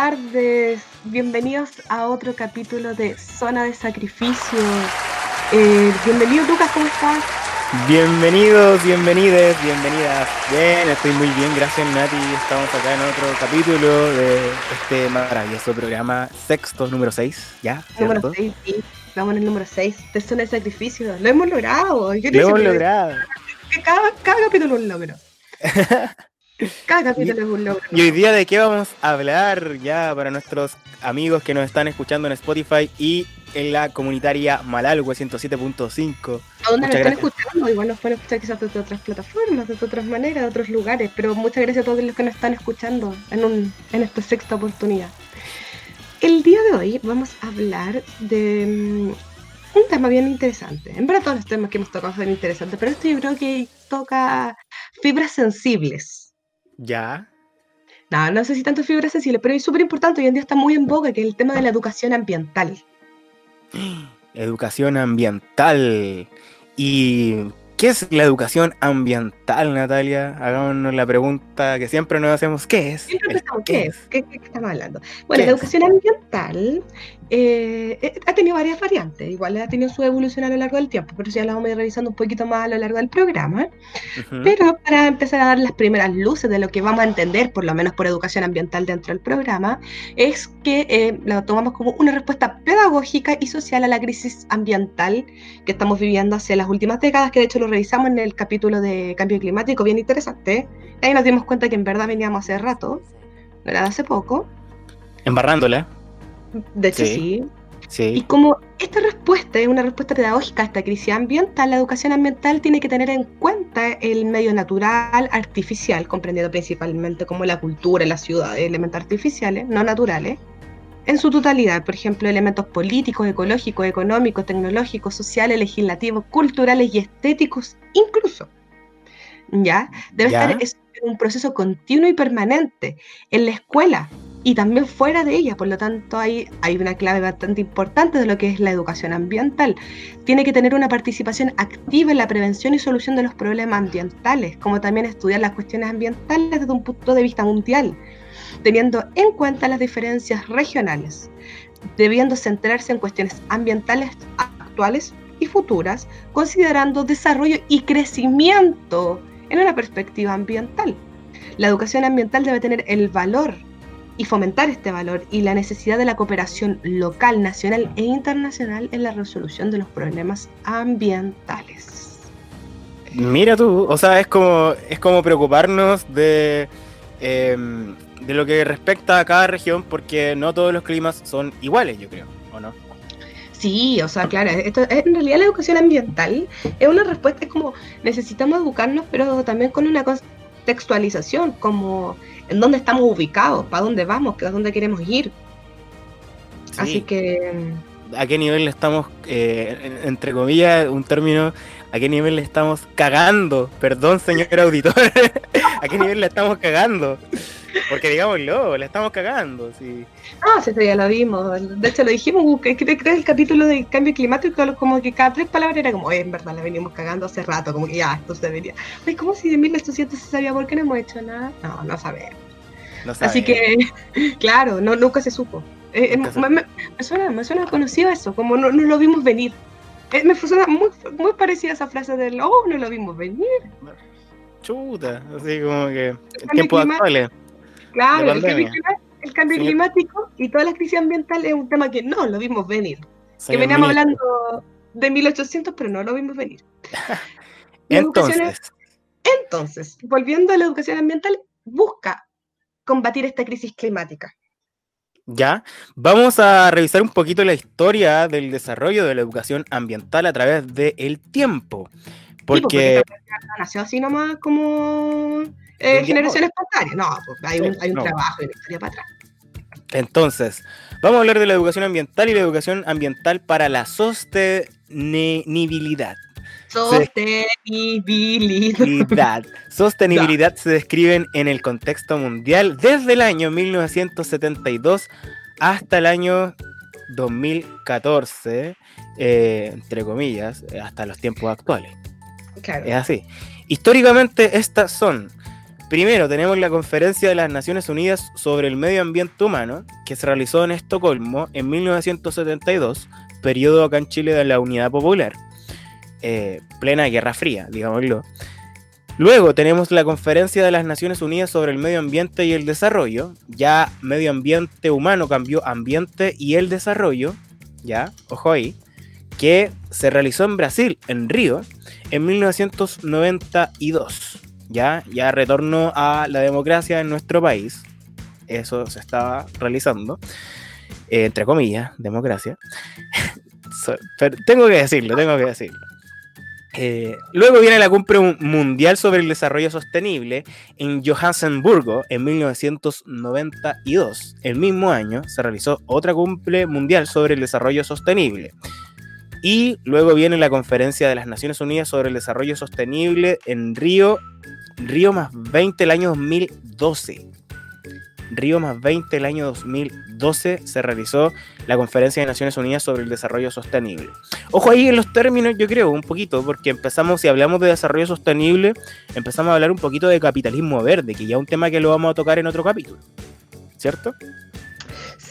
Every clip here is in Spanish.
tardes. Bienvenidos a otro capítulo de Zona de Sacrificio. Eh, bienvenido Lucas, ¿cómo estás? Bienvenidos, bienvenidas, bienvenidas. Bien, estoy muy bien, gracias Nati. Estamos acá en otro capítulo de este maravilloso programa sexto, número 6, ¿ya? Número 6, sí. Estamos en el número 6 de Zona de Sacrificio. Lo hemos logrado. Lo hemos logrado. Cada, cada capítulo es un logro. Cada capítulo es un logro. Y hoy día de qué vamos a hablar ya para nuestros amigos que nos están escuchando en Spotify y en la comunitaria Malalhue 107.5. ¿A dónde nos están escuchando? Igual nos pueden escuchar quizás desde otras plataformas, de otras maneras, de otros lugares, pero muchas gracias a todos los que nos están escuchando en, un, en esta sexta oportunidad. El día de hoy vamos a hablar de mm, un tema bien interesante. En verdad todos los temas que hemos tocado son interesantes, pero esto yo creo que toca fibras sensibles. Ya. No, no sé si tanto fibras sensibles, pero es súper importante. Hoy en día está muy en boga que es el tema de la educación ambiental. Educación ambiental. ¿Y qué es la educación ambiental, Natalia? Hagámonos la pregunta que siempre nos hacemos, ¿qué es? ¿qué, es? ¿Qué, estamos hablando? Bueno, la educación ambiental eh, eh, ha tenido varias variantes, igual ha tenido su evolución a lo largo del tiempo, pero ya la vamos a ir revisando un poquito más a lo largo del programa. Pero para empezar a dar las primeras luces de lo que vamos a entender, por lo menos por educación ambiental dentro del programa, es que eh, lo tomamos como una respuesta pedagógica y social a la crisis ambiental que estamos viviendo hace las últimas décadas, que de hecho lo revisamos en el capítulo de cambio climático, bien interesante. Ahí nos dimos cuenta que en verdad veníamos hace rato, no era hace poco. Embarrándola. De hecho, sí. Y como esta respuesta es una respuesta pedagógica a esta crisis ambiental, la educación ambiental tiene que tener en cuenta el medio natural, artificial, comprendido principalmente como la cultura, la ciudad, elementos artificiales, no naturales, en su totalidad, por ejemplo, elementos políticos, ecológicos, económicos, tecnológicos, sociales, legislativos, culturales y estéticos, incluso. ¿Ya? Debe estar en un proceso continuo y permanente en la escuela, y también fuera de ella. Por lo tanto, hay, hay una clave bastante importante de lo que es la educación ambiental. Tiene que tener una participación activa en la prevención y solución de los problemas ambientales, como también estudiar las cuestiones ambientales desde un punto de vista mundial, teniendo en cuenta las diferencias regionales, debiendo centrarse en cuestiones ambientales actuales y futuras, considerando desarrollo y crecimiento en una perspectiva ambiental. La educación ambiental debe tener el valor y fomentar este valor y la necesidad de la cooperación local, nacional e internacional en la resolución de los problemas ambientales. Mira tú, o sea, es como, es como preocuparnos de, em, de lo que respecta a cada región, porque no todos los climas son iguales, yo creo, ¿o no? Sí, o sea, claro, esto, en realidad la educación ambiental es una respuesta, es como necesitamos educarnos, pero también con una contextualización, como en dónde estamos ubicados, para dónde vamos, a dónde queremos ir. Así que... ¿A qué nivel estamos, eh, entre comillas, un término, a qué nivel le estamos cagando? Perdón, señor auditor, ¿a qué nivel le estamos cagando? Porque digámoslo, le estamos cagando, sí. Ah, sí, ya lo vimos. De hecho, lo dijimos, que creo que el capítulo de cambio climático, como que cada tres palabras era como, en verdad, la venimos cagando hace rato, como que ya, esto se debería. Ay, ¿cómo si de 1800 se sabía por qué no hemos hecho nada? No, no sabemos. Así que, claro, no, nunca se supo. Eh, eh, me, suena, me suena conocido eso, como no, no lo vimos venir. Eh, me suena muy, muy parecida esa frase del, oh, no lo vimos venir. Chuta, así como que en tiempos actuales. Claro, el cambio, climático y toda la crisis ambiental es un tema que no lo vimos venir. que veníamos hablando de 1800, pero no lo vimos venir. entonces. entonces, volviendo a la educación ambiental, busca combatir esta crisis climática. Ya, vamos a revisar un poquito la historia del desarrollo de la educación ambiental a través del tiempo. Pues, porque... nació así nomás como eh, generación espontánea. No, hay un, hay un trabajo y una historia para atrás. Entonces, vamos a hablar de la educación ambiental y la educación ambiental para la sostenibilidad. Sostenibilidad. Sostenibilidad se describen en el contexto mundial desde el año 1972 hasta el año 2014, eh, entre comillas, hasta los tiempos actuales. Es así. Históricamente estas son Primero tenemos la Conferencia de las Naciones Unidas sobre el Medio Ambiente Humano, que se realizó en Estocolmo en 1972, periodo acá en Chile de la Unidad Popular, eh, plena Guerra Fría, digámoslo. Luego tenemos la Conferencia de las Naciones Unidas sobre el Medio Ambiente y el Desarrollo, ya medio ambiente humano cambió ambiente y el desarrollo, ya, ojo ahí, que se realizó en Brasil, en Río, en 1992. Ya, ya retorno a la democracia en nuestro país. Eso se estaba realizando. Eh, entre comillas, democracia. Pero tengo que decirlo, tengo que decirlo. Eh, luego viene la cumbre mundial sobre el desarrollo sostenible en Johannesburgo en 1992. El mismo año se realizó otra cumbre mundial sobre el desarrollo sostenible. Y luego viene la conferencia de las Naciones Unidas sobre el desarrollo sostenible en Río, Río más 20 el año 2012. Río más 20 el año 2012 se realizó la Conferencia de Naciones Unidas sobre el Desarrollo Sostenible. Ojo ahí en los términos, yo creo, un poquito, porque empezamos, si hablamos de desarrollo sostenible, empezamos a hablar un poquito de capitalismo verde, que ya es un tema que lo vamos a tocar en otro capítulo. ¿Cierto?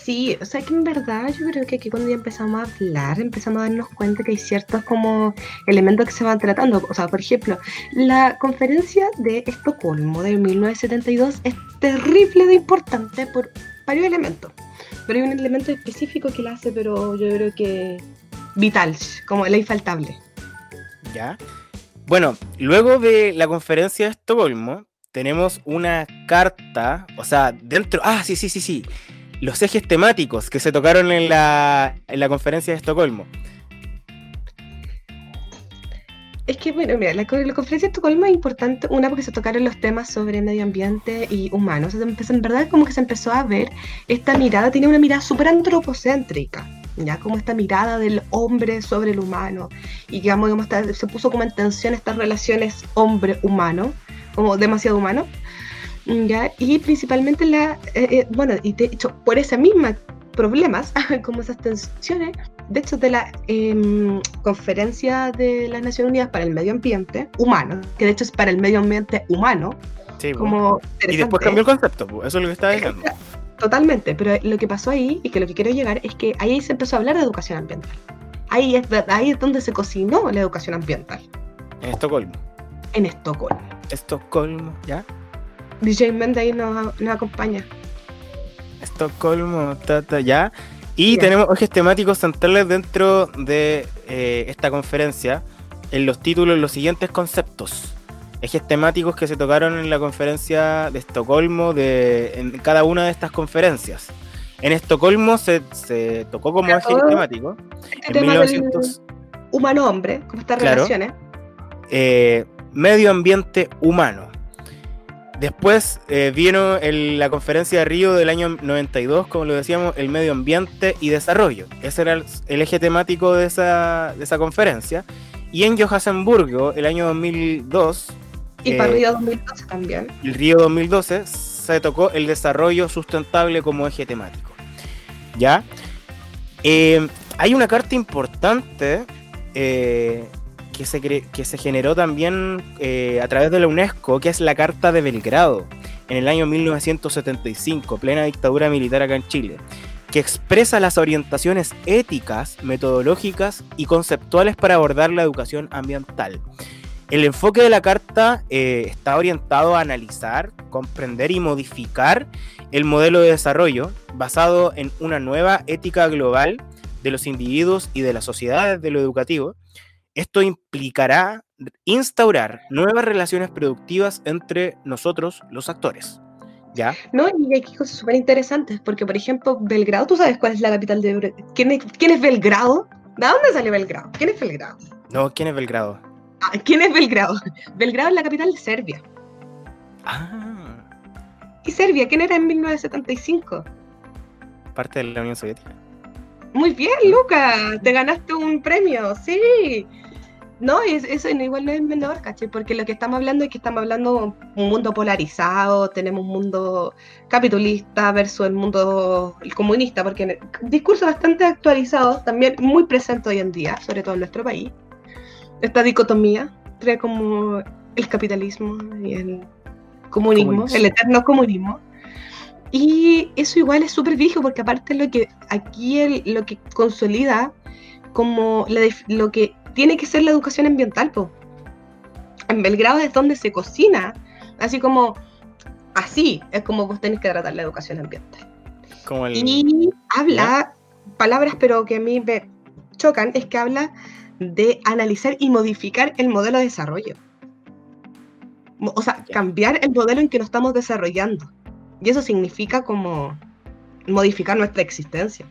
Sí, o sea que en verdad yo creo que aquí cuando ya empezamos a hablar, empezamos a darnos cuenta que hay ciertos como elementos que se van tratando. O sea, por ejemplo, la conferencia de Estocolmo de 1972 es terrible de importante por varios elementos. Pero hay un elemento específico que la hace, pero yo creo que vital, como la infaltable. Ya. Bueno, luego de la conferencia de Estocolmo, tenemos una carta, o sea, dentro. Ah, sí, sí, sí, sí los ejes temáticos que se tocaron en la, en la conferencia de Estocolmo. Es que, bueno, mira, la, conferencia de Estocolmo es importante, una porque se tocaron los temas sobre medio ambiente y humanos. en verdad, como que se empezó a ver esta mirada, tiene una mirada súper antropocéntrica, ya como esta mirada del hombre sobre el humano, y digamos, se puso como en tensión estas relaciones hombre-humano, como demasiado humano. ¿Ya? Y principalmente la, eh, eh, bueno, y de hecho, por ese misma problemas, como esas tensiones, de hecho, de la em, conferencia de las Naciones Unidas para el Medio Ambiente Humano, que de hecho es para el medio ambiente humano, como y después cambió el concepto, eso es lo que estaba diciendo. Totalmente, pero lo que pasó ahí, y que lo que quiero llegar, es que ahí se empezó a hablar de educación ambiental. Ahí es, ahí es donde se cocinó la educación ambiental. En Estocolmo. En Estocolmo. Estocolmo, ¿ya? DJ Mende ahí nos, acompaña. Estocolmo, tata, ya. Y tenemos ejes temáticos centrales dentro de eh, esta conferencia. En los títulos, los siguientes conceptos. Ejes temáticos que se tocaron en la conferencia de Estocolmo, de, en cada una de estas conferencias. En Estocolmo se, tocó como eje temático. Este en 1900... Humano-hombre, como estas relaciones. Eh, medio ambiente humano. Después eh, vino la conferencia de Río del año 92, como lo decíamos, el medio ambiente y desarrollo. Ese era el, eje temático de esa, de esa, conferencia. Y en Johannesburgo, el año 2002... Y para eh, Río 2012 también. El Río 2012 se tocó el desarrollo sustentable como eje temático. ¿Ya? Eh, hay una carta importante que se, que se generó también eh, a través de la UNESCO, que es la Carta de Belgrado, en el año 1975, plena dictadura militar acá en Chile, que expresa las orientaciones éticas, metodológicas y conceptuales para abordar la educación ambiental. El enfoque de la carta eh, está orientado a analizar, comprender y modificar el modelo de desarrollo basado en una nueva ética global de los individuos y de las sociedades de lo educativo, esto implicará instaurar nuevas relaciones productivas entre nosotros, los actores. ¿Ya? No, y hay cosas súper interesantes, porque por ejemplo, Belgrado, ¿tú sabes cuál es la capital de ¿Quién es, ¿Quién es Belgrado? ¿De dónde sale Belgrado? ¿Quién es Belgrado? No, ¿quién es Belgrado? Ah, ¿Quién es Belgrado? Belgrado es la capital de Serbia. Ah. ¿Y Serbia? ¿Quién era en 1975? Parte de la Unión Soviética. Muy bien, Luca, te ganaste un premio, sí. No, eso igual no es menor, ¿caché? Porque lo que estamos hablando es que estamos hablando de un mundo polarizado, tenemos un mundo capitalista versus el mundo comunista, porque discursos bastante actualizados, también muy presentes hoy en día, sobre todo en nuestro país. Esta dicotomía trae como el capitalismo y el comunismo, el eterno comunismo. Y eso igual es súper viejo porque aparte lo que aquí el, lo que consolida como lo que tiene que ser la educación ambiental, po. En Belgrado es donde se cocina, así como así es como vos tenés que tratar la educación ambiental. Y habla palabras pero que a mí me chocan, es que habla de analizar y modificar el modelo de desarrollo. O sea, cambiar el modelo en que nos estamos desarrollando. Y eso significa como modificar nuestra existencia.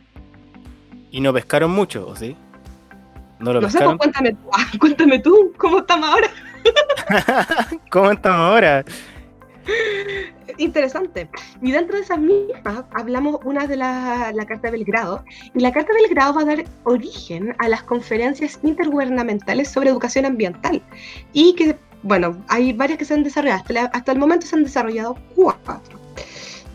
¿Y no pescaron mucho, o sí? ¿No lo no sé, pues cuéntame, cuéntame tú, ¿cómo estamos ahora? ¿Cómo estamos ahora? Interesante. Y dentro de esas mismas hablamos una de la, la Carta de Belgrado. Y la Carta de Belgrado va a dar origen a las conferencias intergubernamentales sobre educación ambiental. Y que, bueno, hay varias que se han desarrollado. Hasta, el momento se han desarrollado cuatro.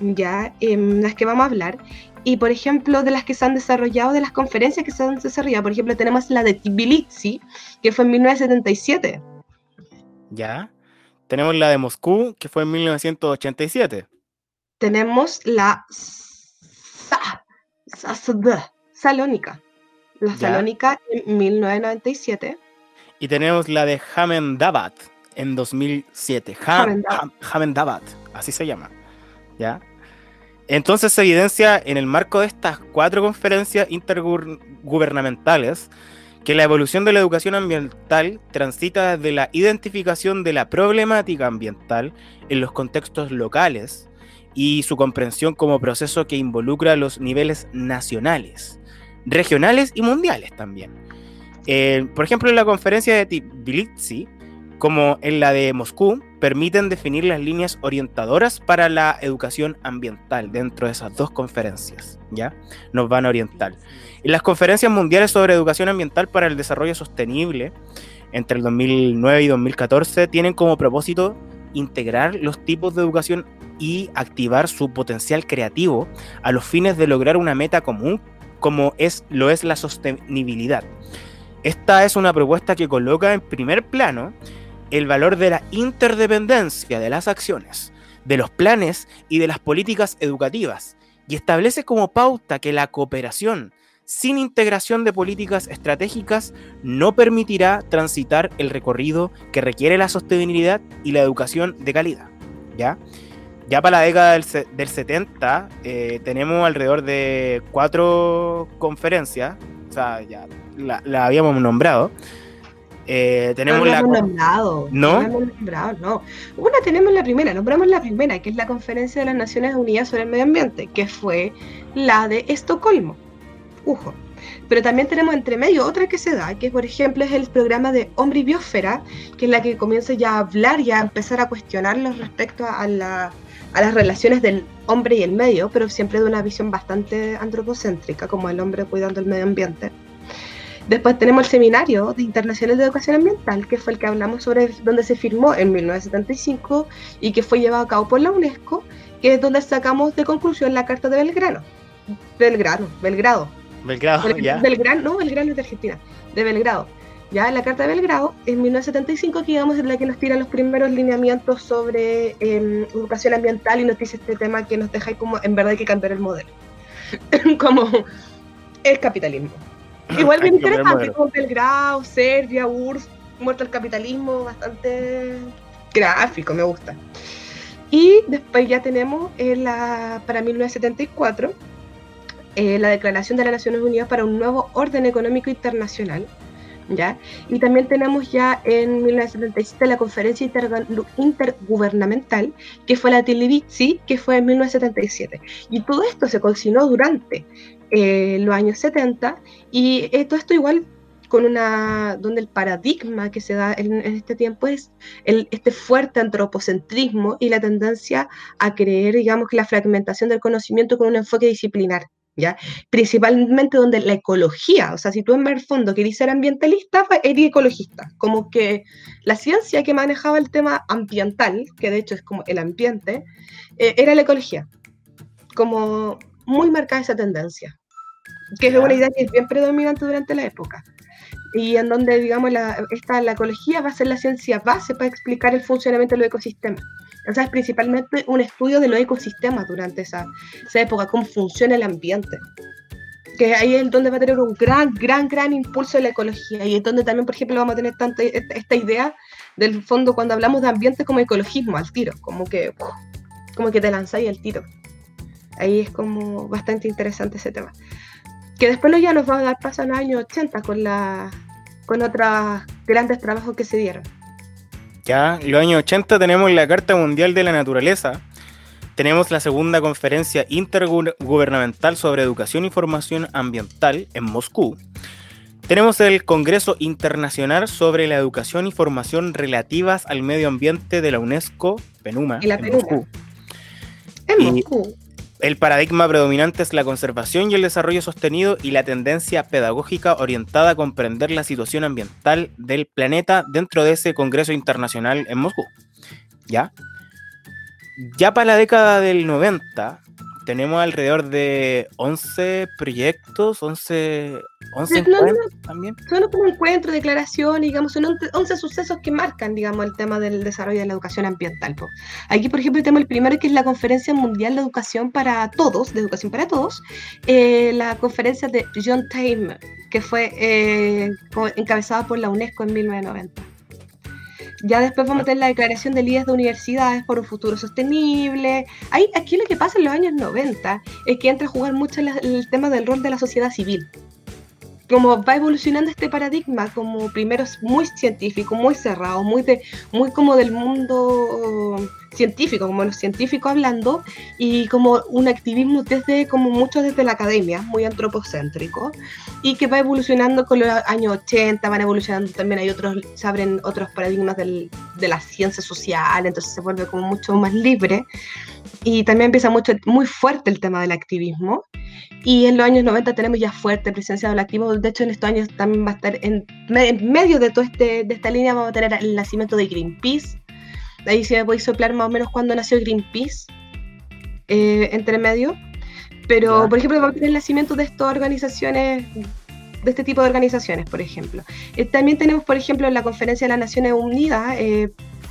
Ya, en las que vamos a hablar. Y por ejemplo, de las que se han desarrollado, de las conferencias que se han desarrollado, por ejemplo, tenemos la de Tbilisi, que fue en 1977. Ya. Tenemos la de Moscú, que fue en 1987. Tenemos la Salónica. La Salónica en 1997. Y tenemos la de Hamendabad en 2007. Hamendabad, así se llama. ¿Ya? Entonces se evidencia en el marco de estas cuatro conferencias intergubernamentales que la evolución de la educación ambiental transita desde la identificación de la problemática ambiental en los contextos locales y su comprensión como proceso que involucra los niveles nacionales, regionales y mundiales también. Eh, por ejemplo, en la conferencia de Tbilisi, como en la de Moscú, permiten definir las líneas orientadoras para la educación ambiental dentro de esas dos conferencias, ¿ya? Nos van a orientar. En las conferencias mundiales sobre educación ambiental para el desarrollo sostenible, entre el 2009 y 2014, tienen como propósito integrar los tipos de educación y activar su potencial creativo a los fines de lograr una meta común como es, lo es la sostenibilidad. Esta es una propuesta que coloca en primer plano el valor de la interdependencia de las acciones, de los planes y de las políticas educativas, y establece como pauta que la cooperación sin integración de políticas estratégicas no permitirá transitar el recorrido que requiere la sostenibilidad y la educación de calidad. ¿ya? Ya para la década del, 70 eh, tenemos alrededor de cuatro conferencias, o sea, ya la, habíamos nombrado. Eh, tenemos la. Nombrado, ¿No? No nombrado, no. Una tenemos la primera, nombramos la primera, que es la Conferencia de las Naciones Unidas sobre el Medio Ambiente, que fue la de Estocolmo. Pero también tenemos entre medio otra que se da, que por ejemplo es el programa de Hombre y Biosfera, que es la que comienza ya a hablar y a empezar a cuestionarlos respecto a, la, a las relaciones del hombre y el medio, pero siempre de una visión bastante antropocéntrica, como el hombre cuidando el medio ambiente. Después tenemos el Seminario de Internacional de Educación Ambiental, que fue el que hablamos sobre donde se firmó en 1975 y que fue llevado a cabo por la UNESCO, que es donde sacamos de conclusión la Carta de Belgrano. Belgrano, Belgrado, Belgrado, ya. Belgrano, no, Belgrano es de Argentina, de Belgrado. Ya la Carta de Belgrado, en 1975, que digamos es la que nos tira los primeros lineamientos sobre em, educación ambiental y nos dice este tema que nos deja como, en verdad hay que cambiar el modelo. como el capitalismo. Igual bien interesante, como Belgrado, Serbia, URSS, muerto el capitalismo, bastante gráfico, me gusta. Y después ya tenemos la, para 1974 eh, la Declaración de las Naciones Unidas para un nuevo orden económico internacional. ¿Ya? Y también tenemos ya en 1977 la conferencia intergubernamental, que fue la Tbilisi, que fue en 1977. Y todo esto se cocinó durante eh, los años 70 y eh, todo esto igual con una donde el paradigma que se da en, este tiempo es el, este fuerte antropocentrismo y la tendencia a creer, digamos, que la fragmentación del conocimiento con un enfoque disciplinar. ¿ya? Principalmente donde la ecología, o sea, si tú en el fondo querías ser ambientalista, eres ecologista, como que la ciencia que manejaba el tema ambiental, que de hecho es como el ambiente, eh, era la ecología, como muy marcada esa tendencia, que es una idea que es bien predominante durante la época. Y en donde, digamos, la, esta, la ecología va a ser la ciencia base para explicar el funcionamiento de los ecosistemas. O sea, es principalmente un estudio de los ecosistemas durante esa, esa época, cómo funciona el ambiente que ahí es donde va a tener un gran, gran, gran impulso de la ecología y es donde también, por ejemplo, vamos a tener tanta esta idea del fondo cuando hablamos de ambiente como ecologismo al tiro, como que, como que te lanzáis al tiro. Ahí es como bastante interesante ese tema. Que después ya nos va a dar paso en los años 80 con, la, con otros grandes trabajos que se dieron. Ya, en los años 80 tenemos la Carta Mundial de la Naturaleza, tenemos la segunda conferencia intergubernamental sobre educación y formación ambiental en Moscú. Tenemos el Congreso Internacional sobre la Educación y Formación relativas al medio ambiente de la UNESCO, PENUMA, en Moscú. En Moscú. El paradigma predominante es la conservación y el desarrollo sostenido y la tendencia pedagógica orientada a comprender la situación ambiental del planeta dentro de ese Congreso Internacional en Moscú. ¿Ya? ya para la década del 90 tenemos alrededor de 11 proyectos, 11, 11 encuentros también. Son como encuentros, declaraciones, digamos, son 11 sucesos que marcan, digamos, el tema del desarrollo de la educación ambiental. Aquí, por ejemplo, tenemos el primero que es la Conferencia Mundial de Educación para Todos, de Educación para Todos, eh, la conferencia de John Time, que fue eh, encabezada por la UNESCO en 1990. Ya después vamos a tener la declaración de líderes de universidades por un futuro sostenible. Ahí, aquí lo que pasa en los años 90 es que entra a jugar mucho el tema del rol de la sociedad civil como va evolucionando este paradigma, como primero es muy científico, muy cerrado, muy, de, muy como del mundo científico, como los científicos hablando, y como un activismo desde, como mucho desde la academia, muy antropocéntrico, y que va evolucionando con los años 80, van evolucionando también, hay otros, se abren otros paradigmas del, de la ciencia social, entonces se vuelve como mucho más libre, y también empieza mucho, muy fuerte el tema del activismo, y en los años 90 tenemos ya fuerte presencia del activismo. De hecho, en estos años también va a estar en, medio de toda este, de esta línea, vamos a tener el nacimiento de Greenpeace. Ahí se me puede soplar más o menos cuando nació Greenpeace, eh, entre medio. Pero, por ejemplo, vamos a tener el nacimiento de estas organizaciones, de este tipo de organizaciones, por ejemplo. Eh, también tenemos, por ejemplo, la Conferencia de las Naciones Unidas, eh,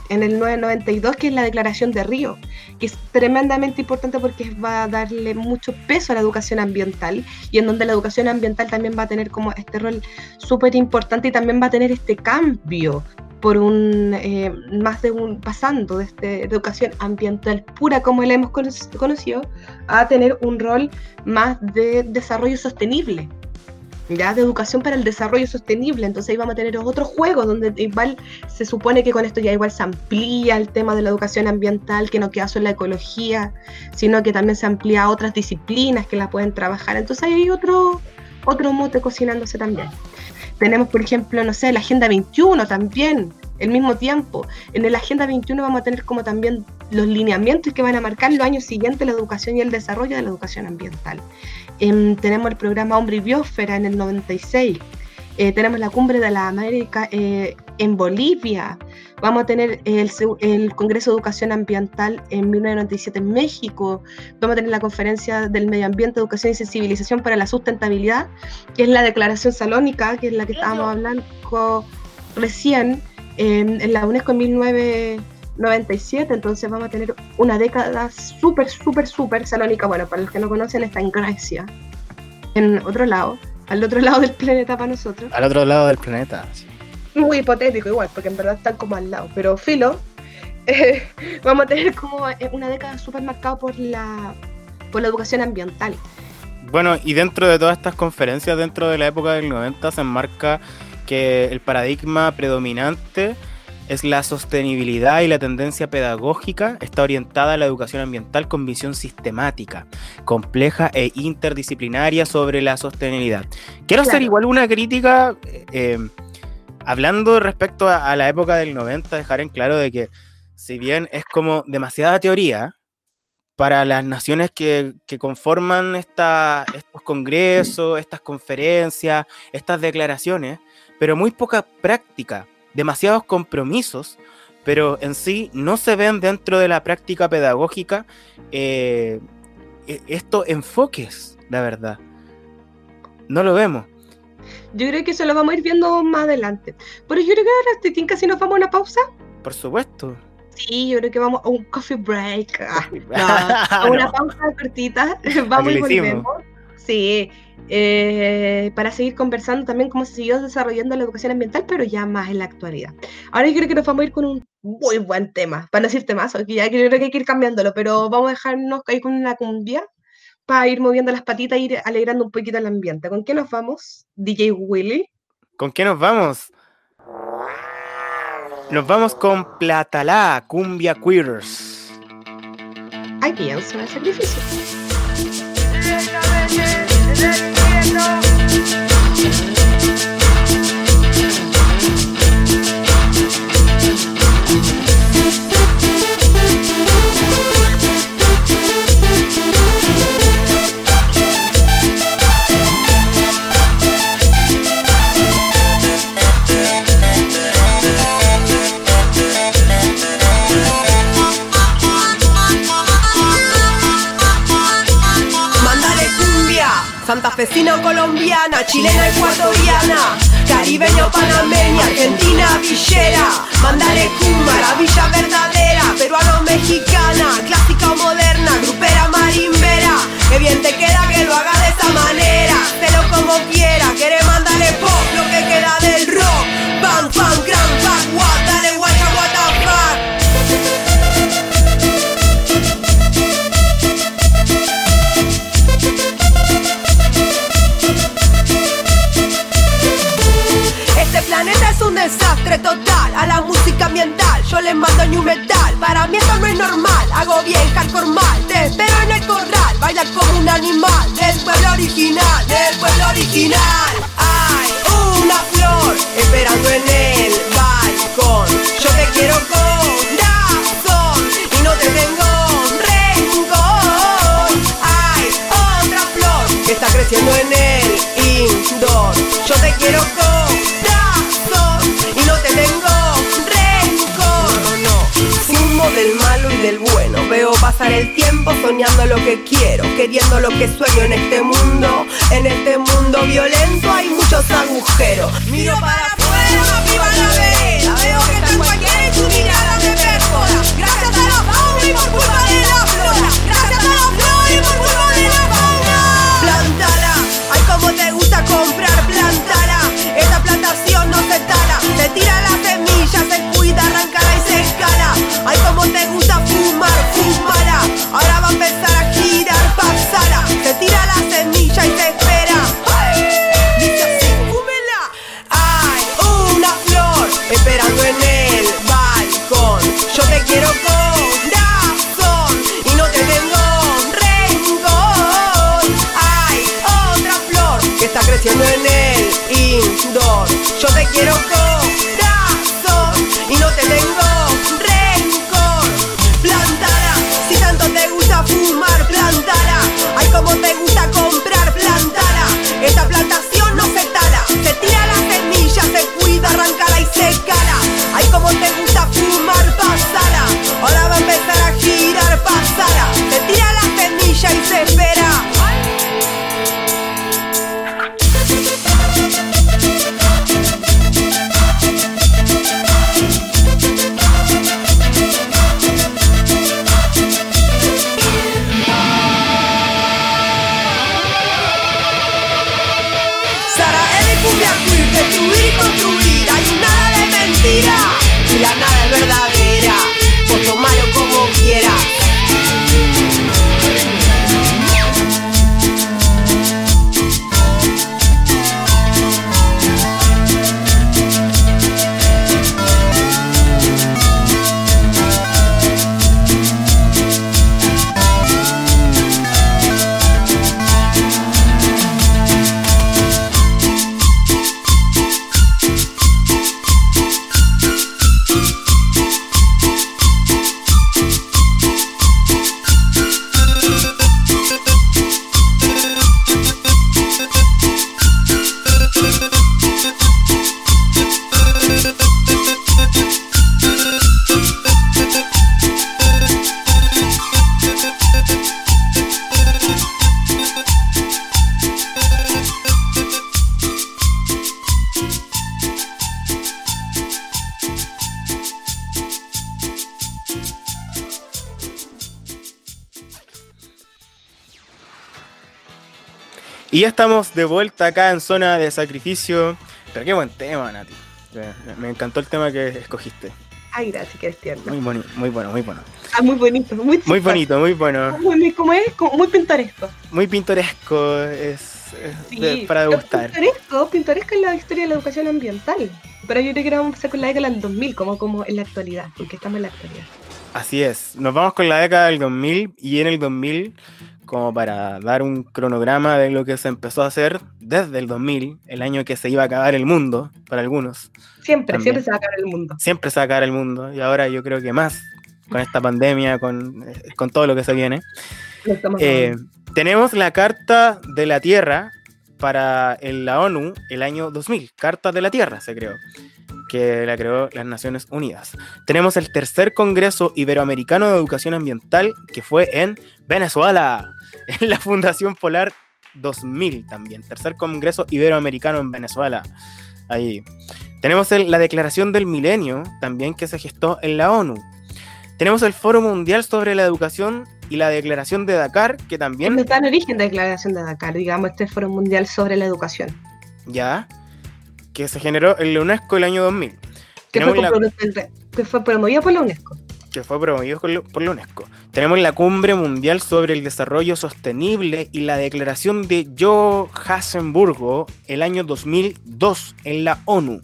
en el 992, que es la Declaración de Río, que es tremendamente importante porque va a darle mucho peso a la educación ambiental y en donde la educación ambiental también va a tener como este rol súper importante y también va a tener este cambio por un eh, más de un pasando de, este, educación ambiental pura como la hemos conocido a tener un rol más de desarrollo sostenible ya de educación para el desarrollo sostenible. Entonces ahí vamos a tener otro juego donde igual se supone que con esto ya igual se amplía el tema de la educación ambiental, que no queda solo la ecología, sino que también se amplía a otras disciplinas que la pueden trabajar. Entonces ahí hay otro, otro mote cocinándose también. Tenemos, por ejemplo, no sé, la Agenda 21 también, el mismo tiempo. En la Agenda 21 vamos a tener como también los lineamientos que van a marcar los años siguientes la educación y el desarrollo de la educación ambiental. Em, tenemos el programa Hombre y Biosfera en el 96. Eh, tenemos la cumbre de la América eh, en Bolivia. Vamos a tener el, el, Congreso de Educación Ambiental en 1997 en México. Vamos a tener la Conferencia del Medio Ambiente, Educación y Sensibilización para la Sustentabilidad, que es la Declaración Salónica, que es la que estábamos hablando recién em, en la UNESCO en 1997 97, entonces vamos a tener una década súper, súper, súper salónica. Bueno, para los que no conocen, está en Grecia, en otro lado, al otro lado del planeta para nosotros. Al otro lado del planeta, sí. Muy hipotético igual, porque en verdad están como al lado, pero filo, eh, vamos a tener como una década súper marcada por la, por la educación ambiental. Bueno, y dentro de todas estas conferencias, dentro de la época del 90, se enmarca que el paradigma predominante es la sostenibilidad y la tendencia pedagógica está orientada a la educación ambiental con visión sistemática, compleja e interdisciplinaria sobre la sostenibilidad. Quiero hacer igual una crítica, eh, hablando respecto a, la época del 90, dejar en claro de que si bien es como demasiada teoría, para las naciones que, conforman esta, estos congresos, estas conferencias, estas declaraciones, pero muy poca práctica demasiados compromisos, pero en sí no se ven dentro de la práctica pedagógica eh, e-, estos enfoques, la verdad. No lo vemos. Yo creo que eso lo vamos a ir viendo más adelante. Pero yo creo que ahora, Titín, casi nos vamos a una pausa. Por supuesto. Sí, yo creo que vamos a un coffee break. Ah, a una pausa cortita. Vamos y volvemos. Sí, eh, para seguir conversando también cómo se siguió desarrollando la educación ambiental, pero ya más en la actualidad. Ahora yo creo que nos vamos a ir con un muy buen tema, para no decir temazo, que ya creo que hay que ir cambiándolo, pero vamos a dejarnos ahí con una cumbia para ir moviendo las patitas e ir alegrando un poquito el ambiente. ¿Con qué nos vamos, DJ Willy? ¿Con qué nos vamos? Nos vamos con Platalá, Cumbia Queers. Aquí ya el sacrificio. Check. Santafesina o colombiana, chilena, ecuatoriana, caribeño, panameña, argentina, villera, mandale la villa verdadera, peruano, mexicana, clásica o moderna, grupera, marimbera, que bien te queda que lo haga de esa manera, pero como quiera, quiere mandarle pop, lo que queda del rock, bang, bang, gran, desastre total A la música ambiental. Yo le mando new metal. Para mí esto no es normal, hago bien hardcore mal. Te espero en el corral, baila como un animal. Del pueblo original, del pueblo original soñando lo que quiero, queriendo lo que sueño en este mundo. En este mundo violento hay muchos agujeros. Miro para afuera, viva la vereda. Veo que está cualquiera y tu mirada me perfora. Gracias a la fauna y por culpa de la flora. Gracias a la flora y por culpa de la fauna. Plantala, ay como te gusta comprar, quiero ya estamos de vuelta acá en zona de sacrificio. Pero qué buen tema, Nati. Me encantó el tema que escogiste. Ay, gracias, tierno. Muy, bonito, muy bueno, muy bueno. Ah, muy bonito, muy, muy bonito, muy bueno. Muy, como es, muy pintoresco. Muy pintoresco, es, para degustar. Pintoresco, pintoresco es la historia de la educación ambiental. Pero yo creo que vamos a empezar con la década del 2000, como, como en la actualidad, porque estamos en la actualidad. Así es, nos vamos con la década del 2000 y en el 2000 como para dar un cronograma de lo que se empezó a hacer desde el 2000, el año que se iba a acabar el mundo, para algunos. Siempre, siempre se va a acabar el mundo. Siempre se va a acabar el mundo, y ahora yo creo que más, con esta pandemia, con, eh, con todo lo que se viene. Eh, tenemos la Carta de la Tierra para la ONU el año 2000, Carta de la Tierra se creó que la creó las Naciones Unidas. Tenemos el tercer Congreso Iberoamericano de Educación Ambiental, que fue en Venezuela, en la Fundación Polar 2000 también. Tercer Congreso Iberoamericano en Venezuela. Ahí. Tenemos la Declaración del Milenio, también que se gestó en la ONU. Tenemos el Foro Mundial sobre la Educación y la Declaración de Dakar, que también... está en origen de la Declaración de Dakar, digamos, este Foro Mundial sobre la Educación. Ya que se generó en la UNESCO el año 2000. Que fue, promovido por la UNESCO. Que fue promovido por la UNESCO. Tenemos la Cumbre Mundial sobre el Desarrollo Sostenible y la Declaración de Johannesburgo el año 2002 en la ONU.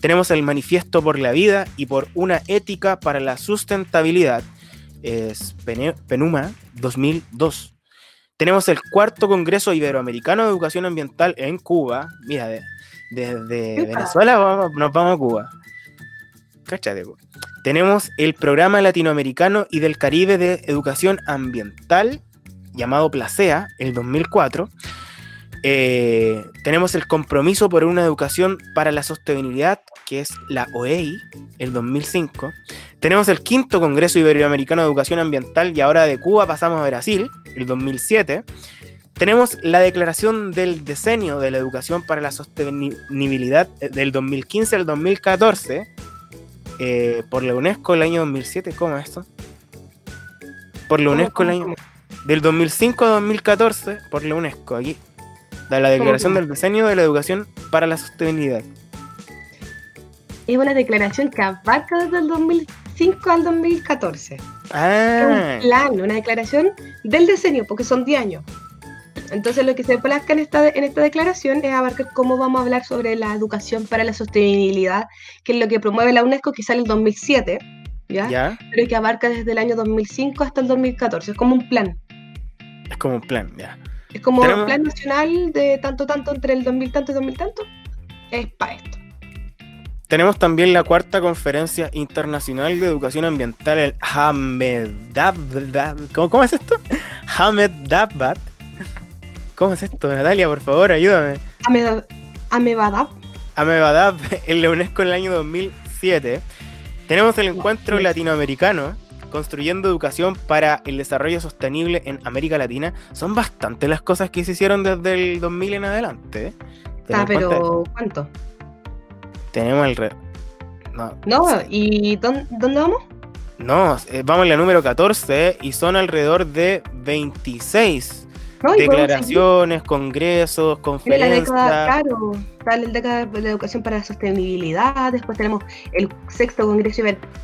Tenemos el Manifiesto por la Vida y por una Ética para la Sustentabilidad, es PENUMA 2002. Tenemos el cuarto Congreso Iberoamericano de Educación Ambiental en Cuba. Mira, desde Venezuela nos vamos a Cuba. Cáchate. Tenemos el programa latinoamericano y del Caribe de educación ambiental llamado Placea, el 2004. Eh, tenemos el compromiso por una educación para la sostenibilidad, que es la OEI, el 2005. Tenemos el quinto Congreso Iberoamericano de Educación Ambiental y ahora de Cuba pasamos a Brasil, el 2007. Tenemos la declaración del diseño de la educación para la sostenibilidad eh, del 2015 al 2014 eh, por la UNESCO el año 2007. ¿Cómo es esto? Por la UNESCO el año del 2005 a 2014 por la UNESCO aquí. Da la declaración del diseño de la educación para la sostenibilidad. Es una declaración que abarca desde el 2005 al 2014. Ah. un plan, una declaración del diseño, porque son 10 años. Entonces lo que se plasca en esta, en esta declaración es abarcar cómo vamos a hablar sobre la educación para la sostenibilidad, que es lo que promueve la UNESCO que sale en 2007, ¿ya? Pero que abarca desde el año 2005 hasta el 2014, es como un plan. Es como un plan, ya. Es como un plan nacional de tanto, tanto entre el 2000 tanto y 2000 tanto. Es para esto. Tenemos también la cuarta conferencia internacional de educación ambiental, el Hamedabad. ¿Cómo, ¿Cómo es esto? Hamedabad ¿Cómo es esto, Natalia? Por favor, ayúdame. Amebadab. Amebadab en la UNESCO en el año 2007. Tenemos el encuentro latinoamericano construyendo educación para el desarrollo sostenible en América Latina. Son bastantes las cosas que se hicieron desde el 2000 en adelante. ¿eh? Ah, pero ¿cuánto? Tenemos el... No, no ¿y dónde, dónde vamos? No, eh, vamos en la número 14 y son alrededor de 26 Declaraciones, congresos, conferencias. claro, está el década de educación para la sostenibilidad. Después tenemos el sexto Congreso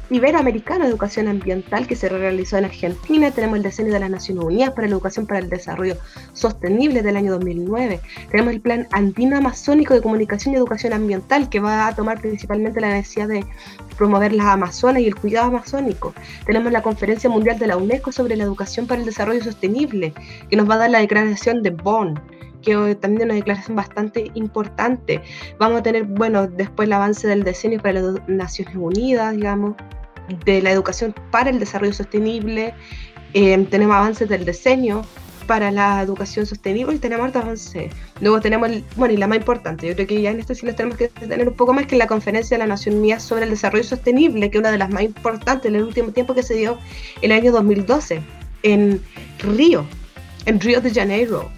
Iberoamericano de Educación Ambiental que se realizó en Argentina. Tenemos el diseño de las Naciones Unidas para la Educación para el Desarrollo Sostenible del año 2009. Tenemos el Plan Andino Amazónico de Comunicación y Educación Ambiental que va a tomar principalmente la necesidad de promover las Amazonas y el cuidado amazónico. Tenemos la Conferencia Mundial de la UNESCO sobre la Educación para el Desarrollo Sostenible que nos va a dar la declaración de Bonn que también es una declaración bastante importante. Vamos a tener, bueno, después el avance del diseño para las Naciones Unidas, digamos, de la educación para el desarrollo sostenible. Eh, tenemos avances del diseño para la educación sostenible y tenemos otros avances. Luego tenemos, bueno, y la más importante, yo creo que ya en esto sí tenemos que tener un poco más, que la Conferencia de la Nación Unida sobre el Desarrollo Sostenible, que es una de las más importantes en el último tiempo que se dio el año 2012 en Río, en Río de Janeiro.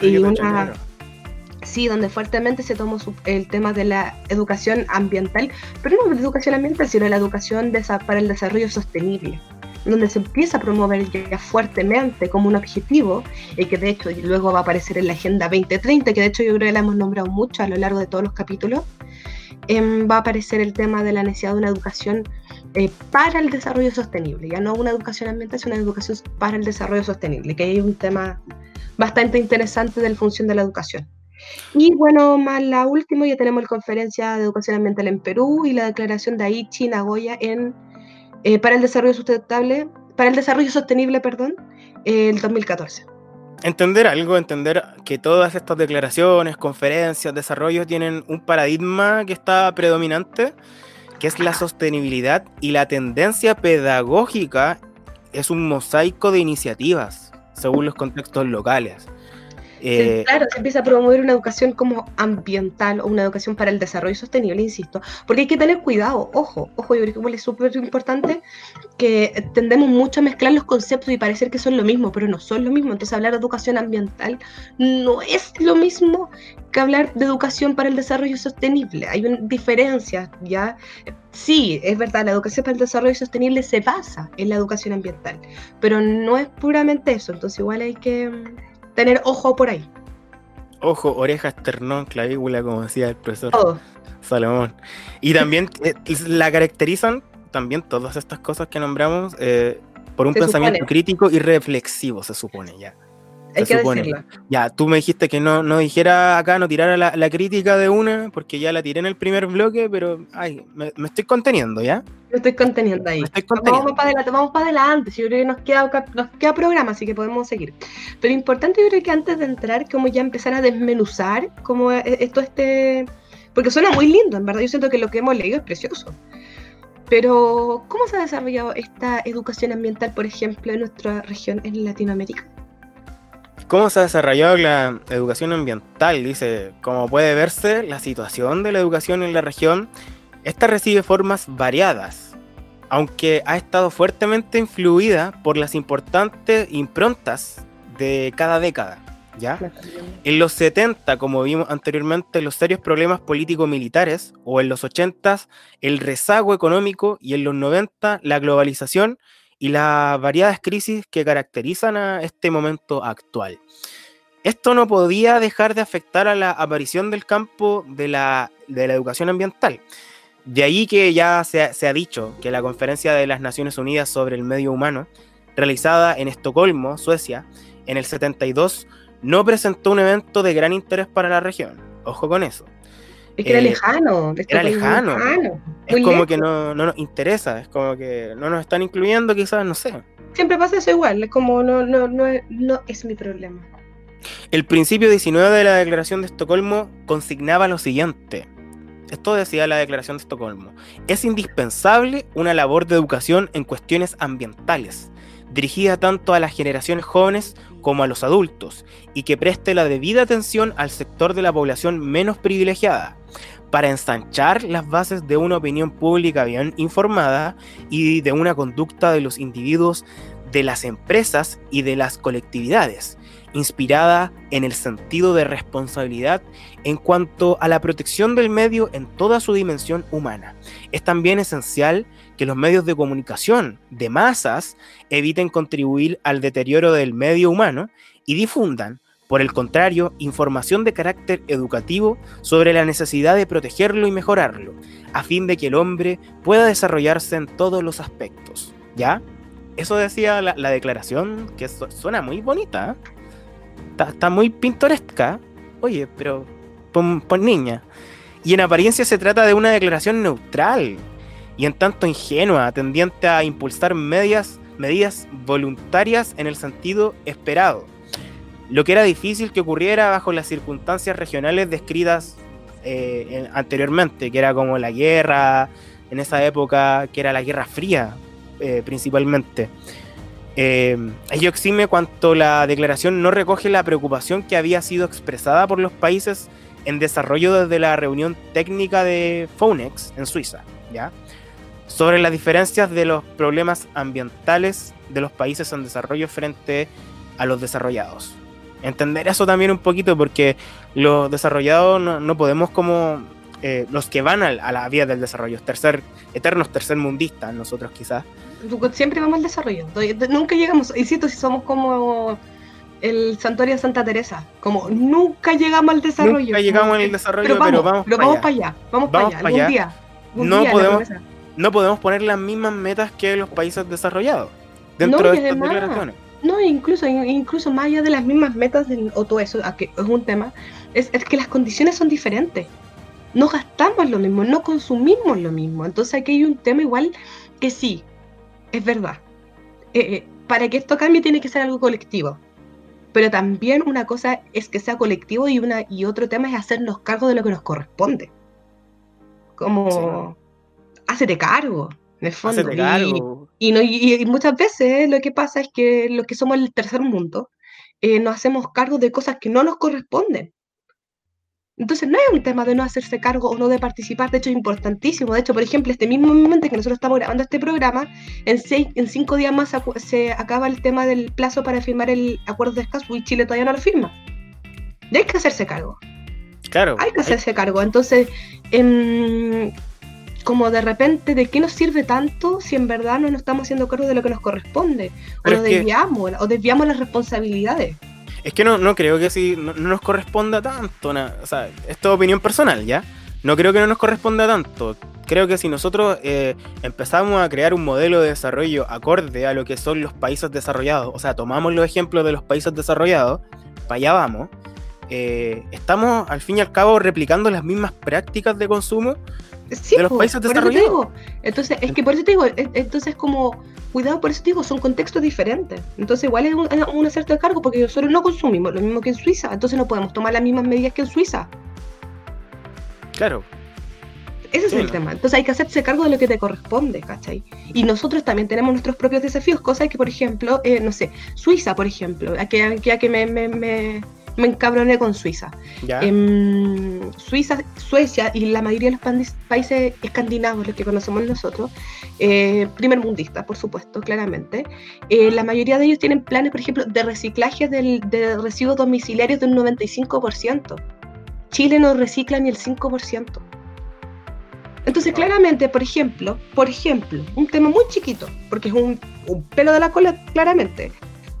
Y una, Sí, donde fuertemente se tomó el tema de la educación ambiental, pero no la educación ambiental, sino la educación para el desarrollo sostenible. donde se empieza a promover ya fuertemente como un objetivo, y que de hecho luego va a aparecer en la Agenda 2030, que de hecho yo creo que la hemos nombrado mucho a lo largo de todos los capítulos, em, va a aparecer el tema de la necesidad de una educación eh, para el desarrollo sostenible, ya no una educación ambiental, sino una educación para el desarrollo sostenible, que es un tema bastante interesante de la función de la educación. Y bueno, más la última, ya tenemos la conferencia de educación ambiental en Perú y la declaración de Aichi Nagoya en, eh, para el desarrollo sustentable, para el desarrollo sostenible, perdón, el 2014. Entender algo, entender que todas estas declaraciones, conferencias, desarrollos tienen un paradigma que está predominante, que es la sostenibilidad y la tendencia pedagógica es un mosaico de iniciativas según los contextos locales. Eh, claro, se empieza a promover una educación como ambiental o una educación para el desarrollo sostenible, insisto, porque hay que tener cuidado, ojo, ojo, yo creo que es súper importante que tendemos mucho a mezclar los conceptos y parecer que son lo mismo, pero no son lo mismo, entonces hablar de educación ambiental no es lo mismo que hablar de educación para el desarrollo sostenible, hay una diferencia, ¿ya? Sí, es verdad, la educación para el desarrollo sostenible se basa en la educación ambiental, pero no es puramente eso, entonces igual hay que tener ojo por ahí. Ojo, orejas, ternón, clavícula, como decía el profesor Salomón. Y también eh, la caracterizan, también todas estas cosas que nombramos, eh, por un pensamiento crítico y reflexivo, se supone ya. Hay que decirlo. Ya, tú me dijiste que no, no dijera acá, no tirara la, crítica de una, porque ya la tiré en el primer bloque, pero ay, me, estoy conteniendo, ¿ya? Me estoy conteniendo ahí. Vamos para adelante, vamos para adelante. Yo creo que nos queda, nos queda programa, así que podemos seguir. Pero importante, yo creo que antes de entrar, como ya empezar a desmenuzar, como e, esto este. Porque suena muy lindo, en verdad. Yo siento que lo que hemos leído es precioso. Pero, ¿cómo se ha desarrollado esta educación ambiental, por ejemplo, en nuestra región en Latinoamérica? ¿Cómo se ha desarrollado la educación ambiental? Dice, como puede verse, la situación de la educación en la región, esta recibe formas variadas, aunque ha estado fuertemente influida por las importantes improntas de cada década. ¿ya? En los 70, como vimos anteriormente, los serios problemas político-militares, o en los 80, el rezago económico, y en los 90, la globalización y las variadas crisis que caracterizan a este momento actual. Esto no podía dejar de afectar a la aparición del campo de la, educación ambiental. De ahí que ya se, se, ha dicho que la Conferencia de las Naciones Unidas sobre el Medio Humano, realizada en Estocolmo, Suecia, en el 72, no presentó un evento de gran interés para la región. Ojo con eso. Es que era eh, lejano. Era lejano. Es como que no, no, nos interesa, es como que no nos están incluyendo, quizás, no sé. Siempre pasa eso igual, es como no, no, no, no es mi problema. El principio 19 de la Declaración de Estocolmo consignaba lo siguiente. Esto decía la Declaración de Estocolmo. Es indispensable una labor de educación en cuestiones ambientales, dirigida tanto a las generaciones jóvenes como a los adultos, y que preste la debida atención al sector de la población menos privilegiada, para ensanchar las bases de una opinión pública bien informada y de una conducta de los individuos, de las empresas y de las colectividades, inspirada en el sentido de responsabilidad en cuanto a la protección del medio en toda su dimensión humana. Es también esencial que los medios de comunicación de masas eviten contribuir al deterioro del medio humano y difundan por el contrario, información de carácter educativo sobre la necesidad de protegerlo y mejorarlo, a fin de que el hombre pueda desarrollarse en todos los aspectos. ¿Ya? Eso decía la, declaración, que suena muy bonita. ¿eh? Está, muy pintoresca. Oye, pero niña. Y en apariencia se trata de una declaración neutral y en tanto ingenua, tendiente a impulsar medidas, medidas voluntarias en el sentido esperado lo que era difícil que ocurriera bajo las circunstancias regionales descritas eh, anteriormente, que era como la guerra, en esa época, que era la Guerra Fría eh, principalmente. Eh, ello exime cuanto la declaración no recoge la preocupación que había sido expresada por los países en desarrollo desde la reunión técnica de Fonex en Suiza, ¿ya? Sobre las diferencias de los problemas ambientales de los países en desarrollo frente a los desarrollados entender eso también un poquito porque los desarrollados no, podemos como eh, los que van a, la vía del desarrollo, tercer, eternos tercermundistas, nosotros quizás. Siempre vamos al desarrollo, nunca llegamos, insisto, si somos como el santuario de Santa Teresa, como nunca llegamos al desarrollo. Nunca llegamos al desarrollo, pero vamos, pero vamos, para allá. vamos para allá, algún día. no, podemos, no podemos poner las mismas metas que los países desarrollados dentro de estas declaraciones. No, incluso, incluso más allá de las mismas metas o todo eso, que es un tema, es, que las condiciones son diferentes. No gastamos lo mismo, no consumimos lo mismo. Entonces aquí hay un tema igual que sí, es verdad. Eh, eh, para que esto cambie tiene que ser algo colectivo. Pero también una cosa es que sea colectivo y, una, y otro tema es hacernos cargo de lo que nos corresponde. Como, sí. Cargo. Y, no, y, muchas veces lo que pasa es que los que somos el tercer mundo eh, nos hacemos cargo de cosas que no nos corresponden. Entonces no es un tema de no hacerse cargo o no de participar, de hecho es importantísimo. De hecho, por ejemplo, este mismo momento que nosotros estamos grabando este programa, en, seis, en cinco días más se acaba el tema del plazo para firmar el acuerdo de Escazú y Chile todavía no lo firma. Y hay que hacerse cargo. Claro. Hay que hacerse cargo. Entonces, en, como de repente, ¿de qué nos sirve tanto si en verdad no nos estamos haciendo cargo de lo que nos corresponde? O nos desviamos, o desviamos las responsabilidades. Es que no, no creo que si no, nos corresponda tanto, o sea, esto es opinión personal, ¿ya? No creo que no nos corresponda tanto. Creo que si nosotros eh, empezamos a crear un modelo de desarrollo acorde a lo que son los países desarrollados, o sea, tomamos los ejemplos de los países desarrollados, para allá vamos, eh, estamos al fin y al cabo replicando las mismas prácticas de consumo de los países desarrollados. Entonces, es que por eso te digo, entonces como, cuidado, por eso te digo, son contextos diferentes. Entonces, igual es un, un acerto de cargo porque nosotros no consumimos lo mismo que en Suiza, entonces no podemos tomar las mismas medidas que en Suiza. Claro. Ese es el tema. Entonces hay que hacerse cargo de lo que te corresponde, ¿cachai? Y nosotros también tenemos nuestros propios desafíos, cosas que, por ejemplo, eh, no sé, Suiza, por ejemplo, aquí, que me, me, me me encabroné con Suiza. En Suiza, Suecia y la mayoría de los países escandinavos, los que conocemos nosotros, eh, primer mundista, por supuesto, claramente, eh, la mayoría de ellos tienen planes, por ejemplo, de reciclaje del, de residuos domiciliarios de un 95%. Chile no recicla ni el 5%. Entonces, claramente, por ejemplo, por ejemplo, un tema muy chiquito, porque es un, un pelo de la cola, claramente,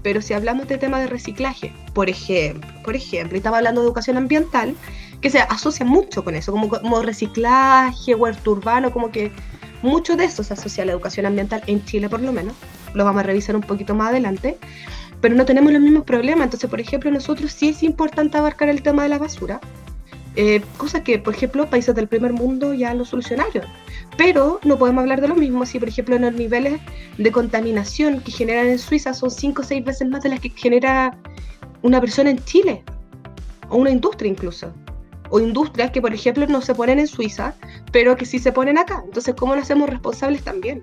pero si hablamos de tema de reciclaje, por ejemplo, por ejemplo, estaba hablando de educación ambiental, que se asocia mucho con eso, como, como reciclaje, huerto urbano, como que mucho de eso se asocia a la educación ambiental en Chile por lo menos. Lo vamos a revisar un poquito más adelante. Pero no tenemos los mismos problemas. Entonces, por ejemplo, nosotros sí es importante abarcar el tema de la basura. Eh, cosa que, por ejemplo, países del primer mundo ya lo solucionaron. Pero no podemos hablar de lo mismo si, por ejemplo, los niveles de contaminación que generan en Suiza son 5 o 6 veces más de las que genera una persona en Chile, o una industria incluso. O industrias que, por ejemplo, no se ponen en Suiza, pero que sí se ponen acá. Entonces, ¿cómo nos hacemos responsables también?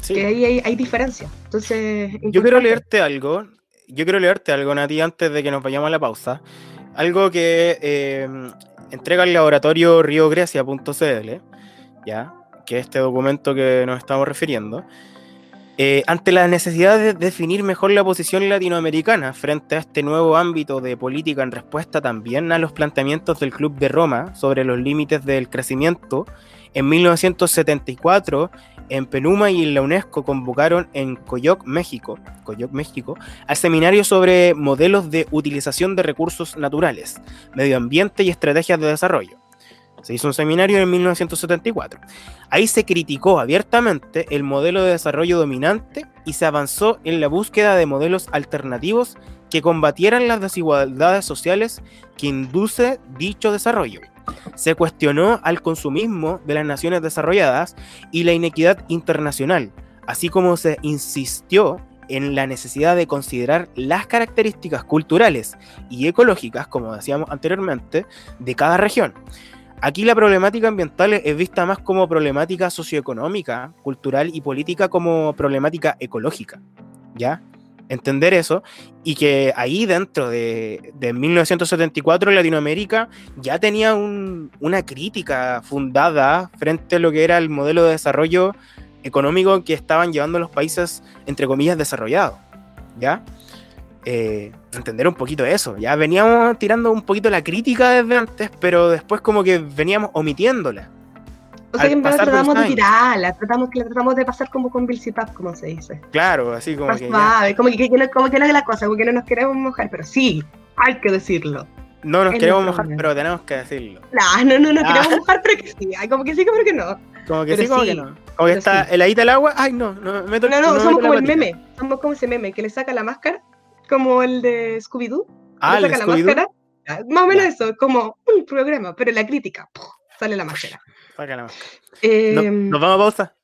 Sí. Que ahí hay, hay diferencia. Entonces, yo quiero leerte algo. Yo quiero leerte algo, Nati, antes de que nos vayamos a la pausa. Algo que eh, entrega el laboratorio riogrecia.cl ¿ya? que es este documento que nos estamos refiriendo, eh, ante la necesidad de definir mejor la posición latinoamericana frente a este nuevo ámbito de política en respuesta también a los planteamientos del Club de Roma sobre los límites del crecimiento, en 1974 en Penuma y en la UNESCO convocaron en Coyoc, México, Coyoc, México, al seminario sobre modelos de utilización de recursos naturales, medio ambiente y estrategias de desarrollo. Se hizo un seminario en 1974. Ahí se criticó abiertamente el modelo de desarrollo dominante y se avanzó en la búsqueda de modelos alternativos que combatieran las desigualdades sociales que induce dicho desarrollo. Se cuestionó al consumismo de las naciones desarrolladas y la inequidad internacional, así como se insistió en la necesidad de considerar las características culturales y ecológicas, como decíamos anteriormente, de cada región. Aquí la problemática ambiental es vista más como problemática socioeconómica, cultural y política como problemática ecológica, ¿ya? Entender eso y que ahí dentro de, 1974 Latinoamérica ya tenía una crítica fundada frente a lo que era el modelo de desarrollo económico que estaban llevando los países, entre comillas, desarrollados, ¿ya? eh, entender un poquito eso. Ya veníamos tirando un poquito la crítica desde antes, pero después como que veníamos omitiéndola. O sea, que en verdad tratamos de tirarla, tratamos, que la tratamos de pasar como con Bill como se dice. Claro, así como que. como, que, no, como que no es la cosa, como que no nos queremos mojar, pero sí, hay que decirlo. No nos queremos mojar, pero tenemos que decirlo. No, no, no nos queremos ah. mojar, pero que sí. Como que sí, pero que no. Como que sí, como que no. Como que está heladita el agua. Ay, no, no, me No, no, somos como el meme. Somos como ese meme que le saca la máscara, como el de Scooby-Doo. Ah, le saca la máscara. Más o menos eso, como un programa, pero la crítica, sale la máscara. Em, ¿Nos vamos a pausa?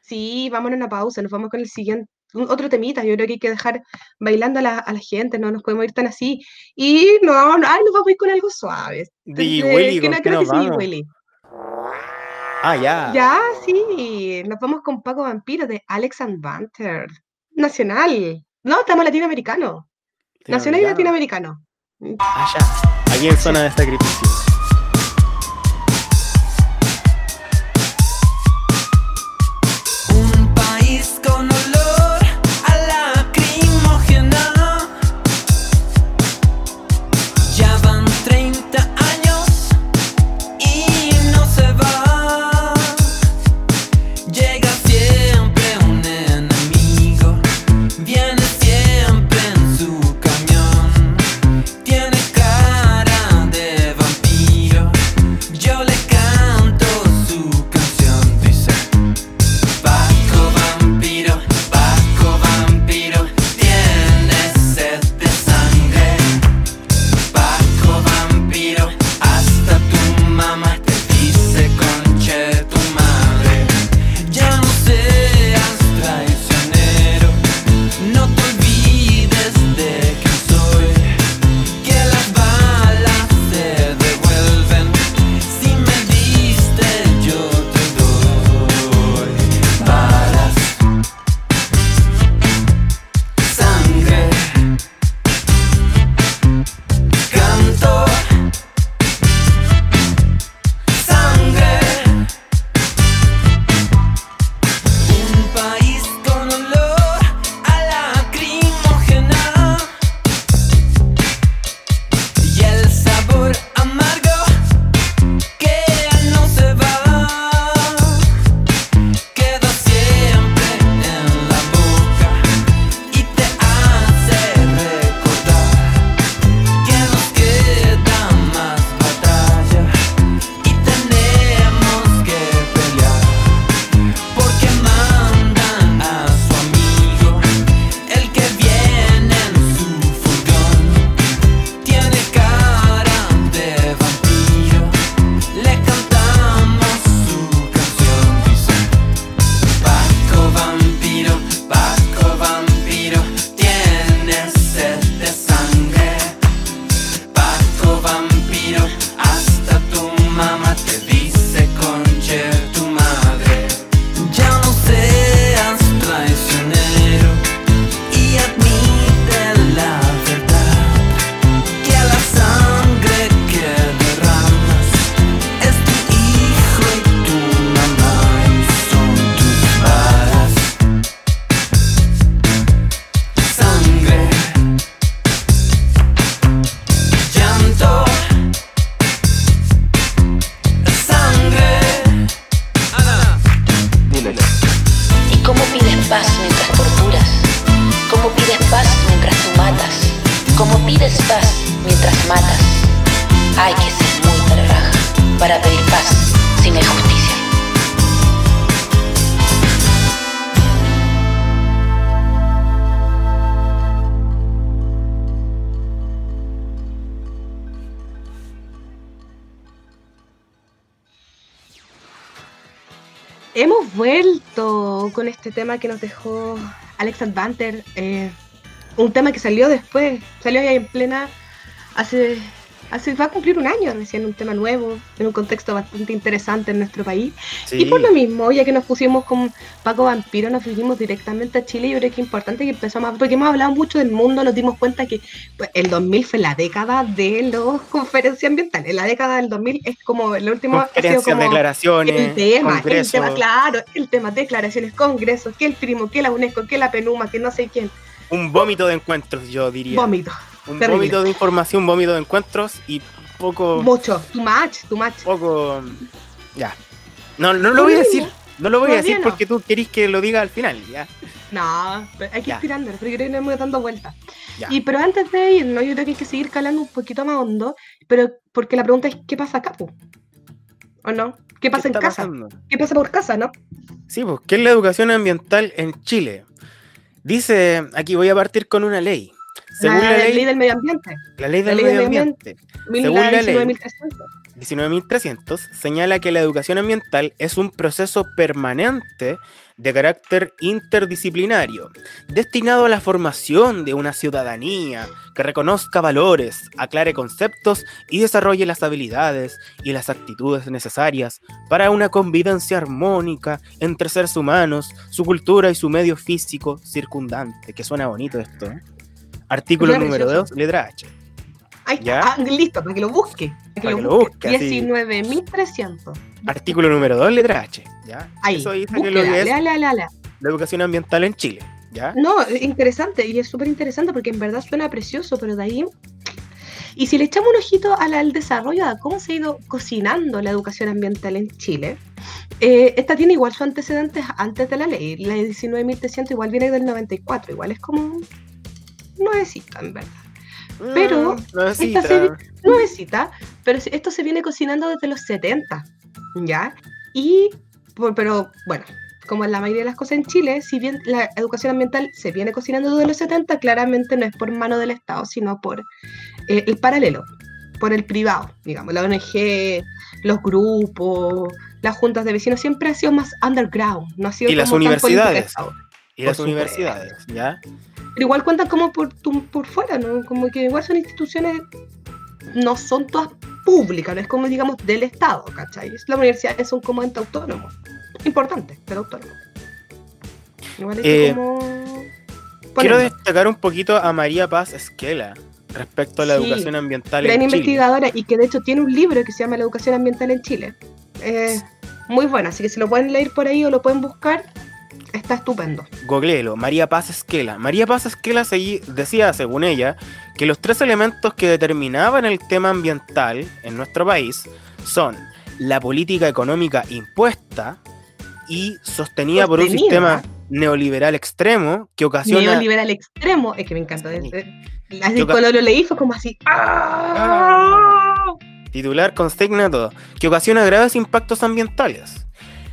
Sí, vamos a una pausa, nos vamos con el siguiente, otro temita, yo creo que hay que dejar bailando a la, a la gente, no nos podemos ir tan así, y nos vamos, ay, nos vamos a ir con algo suave. Di Willy, que no, creo que sí, Willy. Ah, ya. Ya, sí, nos vamos con Paco Vampiro de Alex and Banter, nacional, no, estamos latinoamericano, nacional y latinoamericano. Ah, ya, aquí en zona de sacrificio. Tema que nos dejó Alex Advanter, eh, un tema que salió después, salió ya en plena, hace Así va a cumplir un año recién un tema nuevo, en un contexto bastante interesante en nuestro país. Y por lo mismo, ya que nos pusimos con Paco Vampiro, nos fuimos directamente a Chile. Yo creo que es importante que empezamos, porque hemos hablado mucho del mundo, nos dimos cuenta que pues, el 2000 fue la década de las conferencias ambientales. La década del 2000 es como el último. Conferencias, declaraciones. El tema, el tema, claro, el tema, declaraciones, congresos, que el primo, que la UNESCO, que la PENUMA, que no sé quién. Un vómito de encuentros, yo diría. Vómito. Un vómito de información, un vómito de encuentros y poco. Mucho, too much, too much. Poco. Ya. No, no lo voy a decir. No lo voy a decir porque tú querís que lo diga al final, ya. No, hay que inspirarnos, pero creo que no hemos dando vueltas. Y pero antes de irnos, yo creo que hay que seguir calando un poquito más hondo, pero porque la pregunta es ¿qué pasa acá, ¿O no? ¿Qué pasa en casa? ¿Qué pasa por casa, no? Sí, pues, ¿qué es la educación ambiental en Chile? Dice, aquí voy a partir con una ley. Según la, ley, del medio ambiente. La ley del, medio, ambiente. Según la ley 19.300 señala que la educación ambiental es un proceso permanente de carácter interdisciplinario, destinado a la formación de una ciudadanía que reconozca valores, aclare conceptos y desarrolle las habilidades y las actitudes necesarias para una convivencia armónica entre seres humanos, su cultura y su medio físico circundante. Que suena bonito esto. ¿eh? Artículo número 2, letra H. Ahí está, ah, listo, para que lo busque. Para que, lo, busque. 19.300. Artículo número 2, letra H. ¿ya? Ahí, Eso dice que lo que es la educación ambiental en Chile. ¿ya? No, interesante, y es súper interesante porque en verdad suena precioso, pero de ahí y si le echamos un ojito al, desarrollo de cómo se ha ido cocinando la educación ambiental en Chile, eh, esta tiene igual sus antecedentes antes de la ley. La 19.300 igual viene del 94, igual es como nuevecita, en verdad. Pero no esta serie, nuevecita, pero esto se viene cocinando desde los 70, ¿ya? Y, pero bueno, como en la mayoría de las cosas en Chile, si bien la educación ambiental se viene cocinando desde los 70, claramente no es por mano del Estado, sino por eh, el paralelo, por el privado, digamos, la ONG, los grupos, las juntas de vecinos, siempre ha sido más underground, no ha sido y las universidades. Y las universidades, ¿ya? Pero igual cuentan como por, por fuera, ¿no? Como que igual son instituciones, no son todas públicas, no es como digamos del Estado, ¿cachai? Las universidades son como ente autónomo, importante, pero autónomo. Igual es eh, como... Quiero destacar un poquito a María Paz Esquela respecto a la educación ambiental gran investigadora y que de hecho tiene un libro que se llama La educación ambiental en Chile. muy buena, así que si lo pueden leer por ahí o lo pueden buscar, está estupendo. Googleelo, María Paz Esquela. María Paz Esquela decía, según ella, que los tres elementos que determinaban el tema ambiental en nuestro país son la política económica impuesta y sostenida por un sistema neoliberal extremo que ocasiona... Neoliberal extremo, es que me encanta. Así cuando lo leí fue como así... ¡ah! Titular, consigna, todo. Que ocasiona graves impactos ambientales.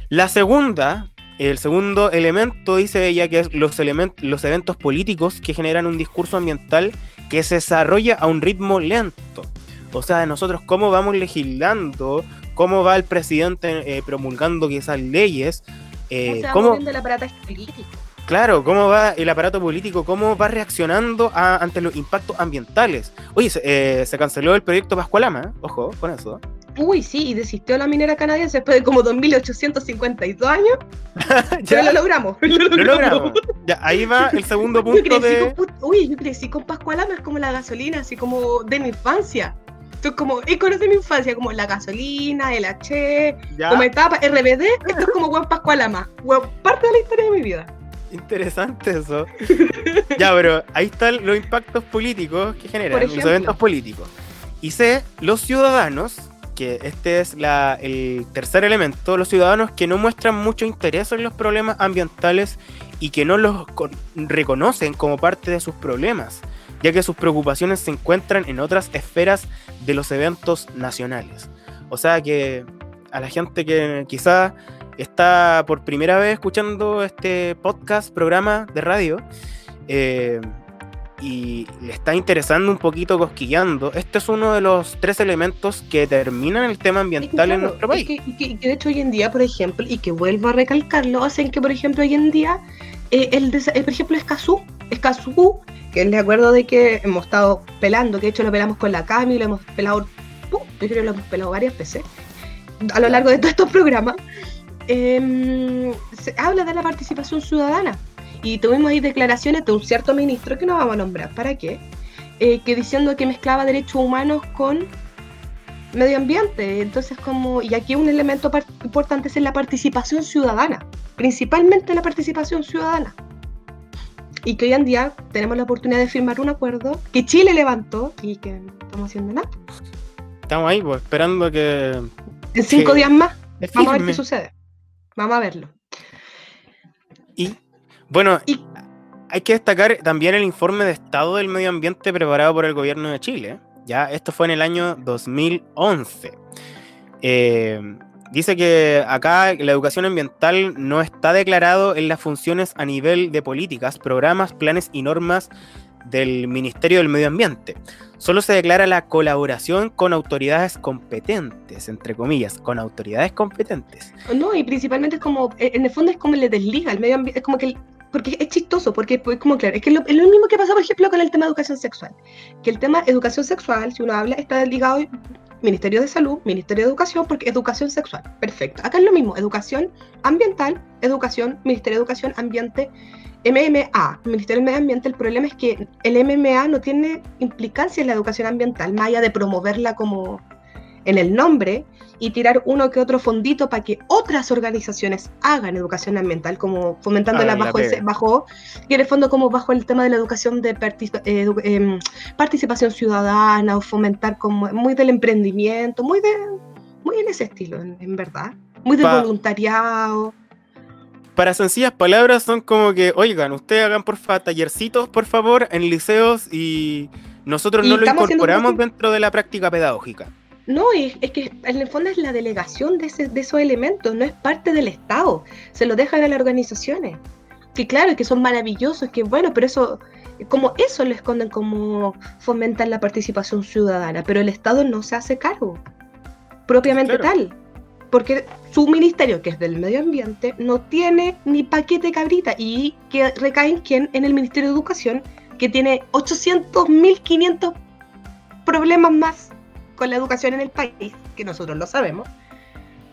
La segunda el segundo elemento, dice ella, que es los, los eventos políticos que generan un discurso ambiental que se desarrolla a un ritmo lento. O sea, nosotros cómo vamos legislando, cómo va el presidente eh, promulgando esas leyes. Eh, ¿Cómo, el aparato político? Claro, cómo va el aparato político, cómo va reaccionando ante los impactos ambientales. Oye, se, eh, se canceló el proyecto Pascualama, ojo con eso. Uy, sí, y desistió la minera canadiense después de como 2.852 años. ya lo logramos. Lo logramos. Ya, ahí va el segundo punto de... uy, yo crecí con Pascualama, es como la gasolina, así como de mi infancia. Esto es como íconos de mi infancia, como la gasolina, el H, como etapa, RBD, esto es como Juan Pascualama. parte de la historia de mi vida. Interesante eso. ya, pero ahí están los impactos políticos que generan, los eventos políticos. Y sé, los ciudadanos que este es el tercer elemento, los ciudadanos que no muestran mucho interés en los problemas ambientales y que no los reconocen como parte de sus problemas, ya que sus preocupaciones se encuentran en otras esferas de los eventos nacionales. O sea que a la gente que quizá está por primera vez escuchando este podcast, programa de radio, eh, y le está interesando un poquito cosquillando, este es uno de los tres elementos que determinan el tema ambiental en nuestro país. Y que, de hecho hoy en día, por ejemplo, y que vuelvo a recalcarlo, hacen que, por ejemplo, hoy en día, eh, el, eh, por ejemplo, Escazú, Escazú, que le acuerdo de que hemos estado pelando, que de hecho lo pelamos con la Cami, lo hemos pelado, yo creo que lo hemos pelado varias veces a lo largo de todos estos programas, em, se habla de la participación ciudadana y tuvimos ahí declaraciones de un cierto ministro que no vamos a nombrar, ¿para qué? Eh, que diciendo que mezclaba derechos humanos con medio ambiente. Entonces, como, y aquí un elemento importante es la participación ciudadana, principalmente la participación ciudadana. y que hoy en día tenemos la oportunidad de firmar un acuerdo que Chile levantó y que no estamos haciendo nada. Estamos ahí, pues, esperando que... En cinco días más, vamos a ver qué sucede. Vamos a verlo. Y, bueno, hay que destacar también el informe de estado del medio ambiente preparado por el gobierno de Chile. Ya, esto fue en el año 2011. Eh, dice que acá la educación ambiental no está declarado en las funciones a nivel de políticas, programas, planes y normas del Ministerio del Medio Ambiente. Solo se declara la colaboración con autoridades competentes, entre comillas, con autoridades competentes. No, y principalmente es como, en el fondo es como le desliga el medio ambiente, es como que porque es chistoso, porque pues, como claro, es que es lo, mismo que pasa, por ejemplo, con el tema de educación sexual, que el tema educación sexual, si uno habla, está ligado Ministerio de Salud, Ministerio de Educación, porque educación sexual, perfecto. Acá es lo mismo, educación ambiental, educación, Ministerio de Educación, Ambiente, MMA, Ministerio del Medio Ambiente, el problema es que el MMA no tiene implicancia en la educación ambiental, más allá de promoverla como en el nombre, y tirar uno que otro fondito para que otras organizaciones hagan educación ambiental, como fomentándola bajo, ese, bajo, y en el fondo como bajo el tema de la educación de eh, em, participación ciudadana o fomentar como muy del emprendimiento, muy de muy en ese estilo, en, verdad, muy del voluntariado. Para sencillas palabras son como que, oigan, ustedes hagan porfa tallercitos, por favor, en liceos y nosotros no lo incorporamos dentro de la práctica pedagógica. No, es, que en el fondo es la delegación de, esos elementos, no es parte del Estado, se lo dejan a las organizaciones. Que claro, que son maravillosos, que bueno, pero eso, como eso lo esconden como fomentan la participación ciudadana, pero el Estado no se hace cargo, propiamente tal. Porque su ministerio, que es del medio ambiente, no tiene ni paquete cabrita y que recaen quien en el Ministerio de Educación, que tiene 800, 1500 problemas más con la educación en el país, que nosotros lo sabemos,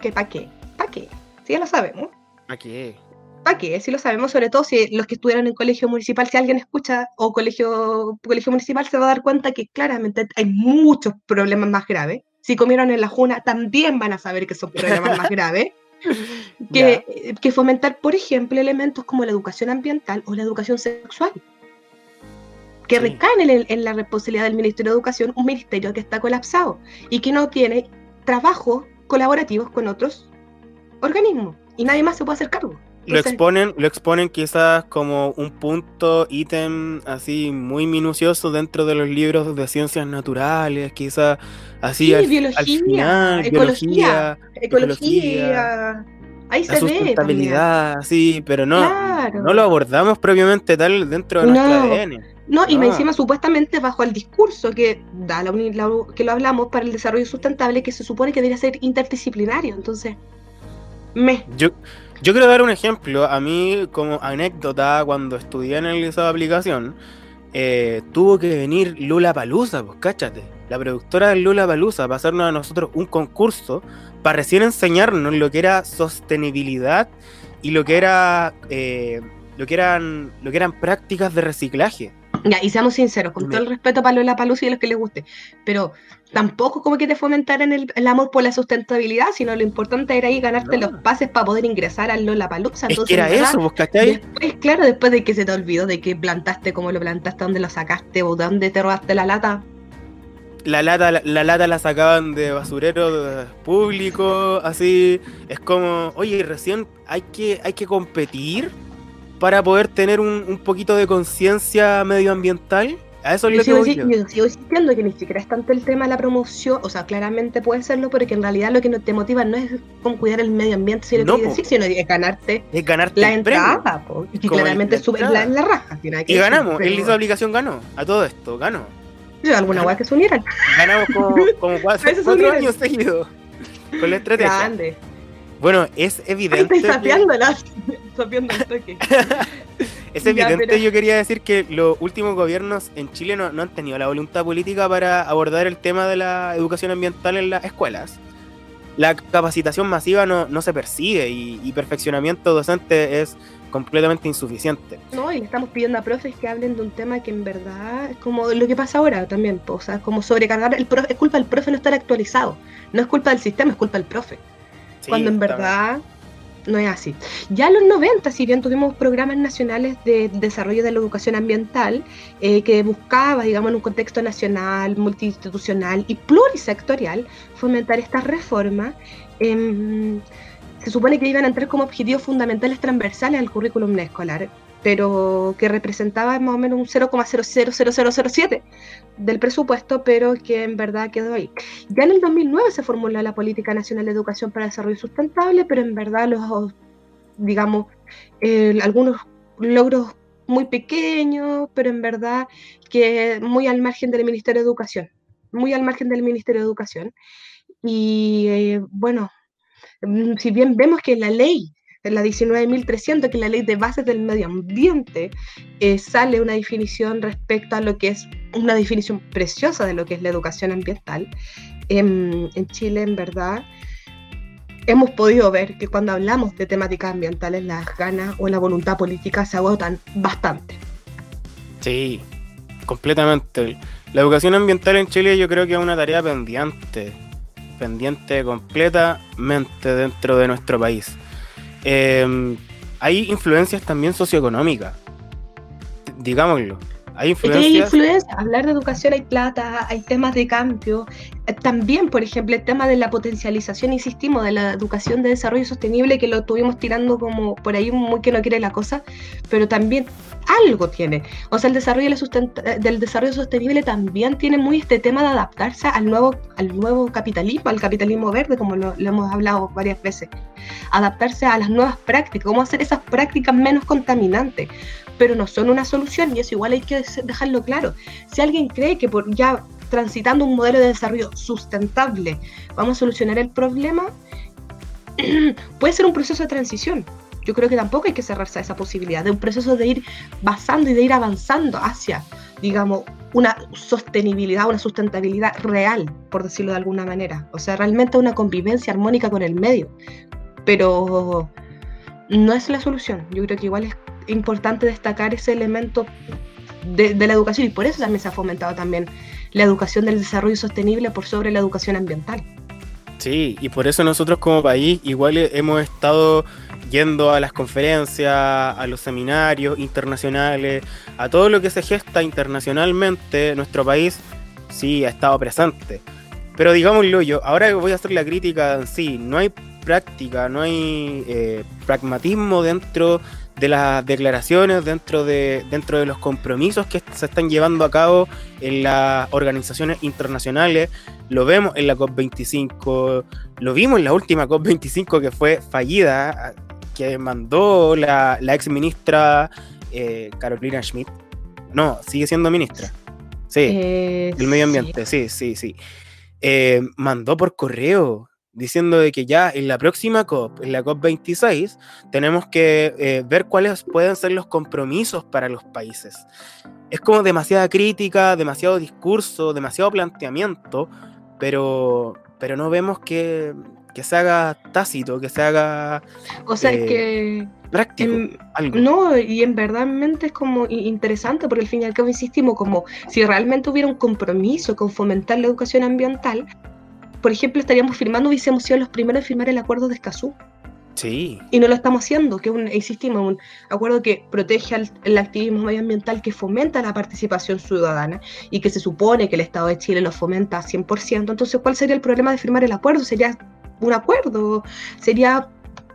que para qué, para qué, si ya lo sabemos. ¿Para qué? ¿Para qué? Si lo sabemos, sobre todo si los que estuvieron en colegio municipal, si alguien escucha o colegio, colegio municipal, se va a dar cuenta que claramente hay muchos problemas más graves. Si comieron en la juna, también van a saber que son problemas más graves. Que, que fomentar, por ejemplo, elementos como la educación ambiental o la educación sexual que recaen en, la responsabilidad del Ministerio de Educación, un ministerio que está colapsado y que no tiene trabajos colaborativos con otros organismos y nadie más se puede hacer cargo. lo exponen, lo exponen quizás como un punto, ítem así muy minucioso dentro de los libros de ciencias naturales, quizás así al, biología, ecología, ecología, ahí se sustentabilidad, sí, pero no, no lo abordamos propiamente tal dentro de nuestro ADN. No, y me ah. encima supuestamente bajo el discurso que da la, que lo hablamos para el desarrollo sustentable, que se supone que debería ser interdisciplinario. Entonces, me. Yo, yo quiero dar un ejemplo. A mí, como anécdota, cuando estudié en el liceo de aplicación, eh, tuvo que venir Lula Palusa, pues cáchate. La productora de Lula Palusa para hacernos a nosotros un concurso para recién enseñarnos lo que era sostenibilidad y lo que era eh, lo que eran lo que eran prácticas de reciclaje. Ya, y seamos sinceros, con todo el respeto para la Palusa y a los que les guste, pero tampoco como que te fomentaran el, el, amor por la sustentabilidad, sino lo importante era ahí ganarte los pases para poder ingresar al Lola Palusa. Entonces, era eso, ¿vos Después, claro, después de que se te olvidó de que plantaste, cómo lo plantaste, dónde lo sacaste o dónde te robaste la lata. La lata, la, lata la sacaban de basurero público, así. Es como, oye, recién hay que, hay que competir para poder tener un, poquito de conciencia medioambiental. A eso es lo sigo, que yo. yo sigo insistiendo que ni siquiera es tanto el tema de la promoción, o sea, claramente puede serlo, pero que en realidad lo que te motiva no es con cuidar el medio ambiente, sino, no, que sino es ganarte, es ganarte la entrada, y claramente subes la, la, raja. y ganamos, el hizo aplicación ganó, a todo esto, ganó. Yo, alguna guay que se unieran. Ganamos como, como cuatro, cuatro años seguidos con la estrategia. Grande. Bueno, es evidente. Estoy es evidente, yo quería decir que los últimos gobiernos en Chile no, han tenido la voluntad política para abordar el tema de la educación ambiental en las escuelas. La capacitación masiva no, se persigue y, perfeccionamiento docente es completamente insuficiente. No, y le estamos pidiendo a profes que hablen de un tema que en verdad es como lo que pasa ahora también, o sea, como sobrecargar, el profe, es culpa del profe no estar actualizado, no es culpa del sistema, es culpa del profe. Cuando en verdad no es así. Ya en los 90, si bien tuvimos programas nacionales de desarrollo de la educación ambiental, eh, que buscaba, digamos, en un contexto nacional, multiinstitucional y plurisectorial, fomentar estas reformas, em, se supone que iban a entrar como objetivos fundamentales transversales al currículum escolar, pero que representaba más o menos un 0,000007 del presupuesto, pero que en verdad quedó ahí. Ya en el 2009 se formuló la Política Nacional de Educación para el Desarrollo Sustentable, pero en verdad los, digamos, algunos logros muy pequeños, pero en verdad que muy al margen del Ministerio de Educación, muy al margen del Ministerio de Educación. Y eh, bueno, mm, si bien vemos que la ley en la 19.300, que es la ley de bases del medio ambiente, eh, sale una definición respecto a lo que es una definición preciosa de lo que es la educación ambiental. En, en Chile, en verdad, hemos podido ver que cuando hablamos de temáticas ambientales, las ganas o la voluntad política se agotan bastante. Sí, completamente. La educación ambiental en Chile yo creo que es una tarea pendiente, pendiente completamente dentro de nuestro país. Em, hay influencias también socioeconómicas, digámoslo. Hay influencias. Hablar de educación hay plata, hay temas de cambio. Eh, también, por ejemplo, el tema de la potencialización, insistimos, de la educación de desarrollo sostenible, que lo estuvimos tirando como por ahí muy que no quiere la cosa, pero también algo tiene. O sea, el desarrollo eh, del desarrollo sostenible también tiene muy este tema de adaptarse al nuevo, al nuevo capitalismo, al capitalismo verde, como lo, lo hemos hablado varias veces. Adaptarse a las nuevas prácticas, cómo hacer esas prácticas menos contaminantes pero no son una solución y eso igual hay que dejarlo claro. Si alguien cree que por ya transitando un modelo de desarrollo sustentable vamos a solucionar el problema, puede ser un proceso de transición. Yo creo que tampoco hay que cerrarse a esa posibilidad, de un proceso de ir basando y de ir avanzando hacia, digamos, una sostenibilidad, una sustentabilidad real, por decirlo de alguna manera. O sea, realmente una convivencia armónica con el medio. Pero no es la solución. Yo creo que igual es importante destacar ese elemento de, la educación y por eso también se ha fomentado también la educación del desarrollo sostenible por sobre la educación ambiental. Sí, y por eso nosotros como país igual hemos estado yendo a las conferencias, a los seminarios internacionales, a todo lo que se gesta internacionalmente, nuestro país sí ha estado presente. Pero digámoslo yo, ahora voy a hacer la crítica en sí, no hay práctica, no hay eh, pragmatismo dentro de las declaraciones, dentro de, dentro de los compromisos que se están llevando a cabo en las organizaciones internacionales. Lo vemos en la COP25, lo vimos en la última COP25 que fue fallida, que mandó la, ex ministra eh, Carolina Schmidt. No, sigue siendo ministra. Sí, eh, del medio ambiente, sí, sí, sí. Eh, mandó por correo diciendo de que ya en la próxima COP, en la COP26, tenemos que eh, ver cuáles pueden ser los compromisos para los países. Es como demasiada crítica, demasiado discurso, demasiado planteamiento, pero, pero no vemos que, que se haga tácito, que se haga... O sea, es eh, que... Práctico, No, y en verdad es como interesante, porque al fin y al cabo insistimos, como si realmente hubiera un compromiso con fomentar la educación ambiental, por ejemplo, estaríamos firmando, hubiésemos sido los primeros en firmar el acuerdo de Escazú. Sí. Y no lo estamos haciendo, que un, insistimos, un acuerdo que protege al, el activismo medioambiental, que fomenta la participación ciudadana y que se supone que el Estado de Chile lo fomenta 100%. Entonces, ¿cuál sería el problema de firmar el acuerdo? Sería un acuerdo, sería,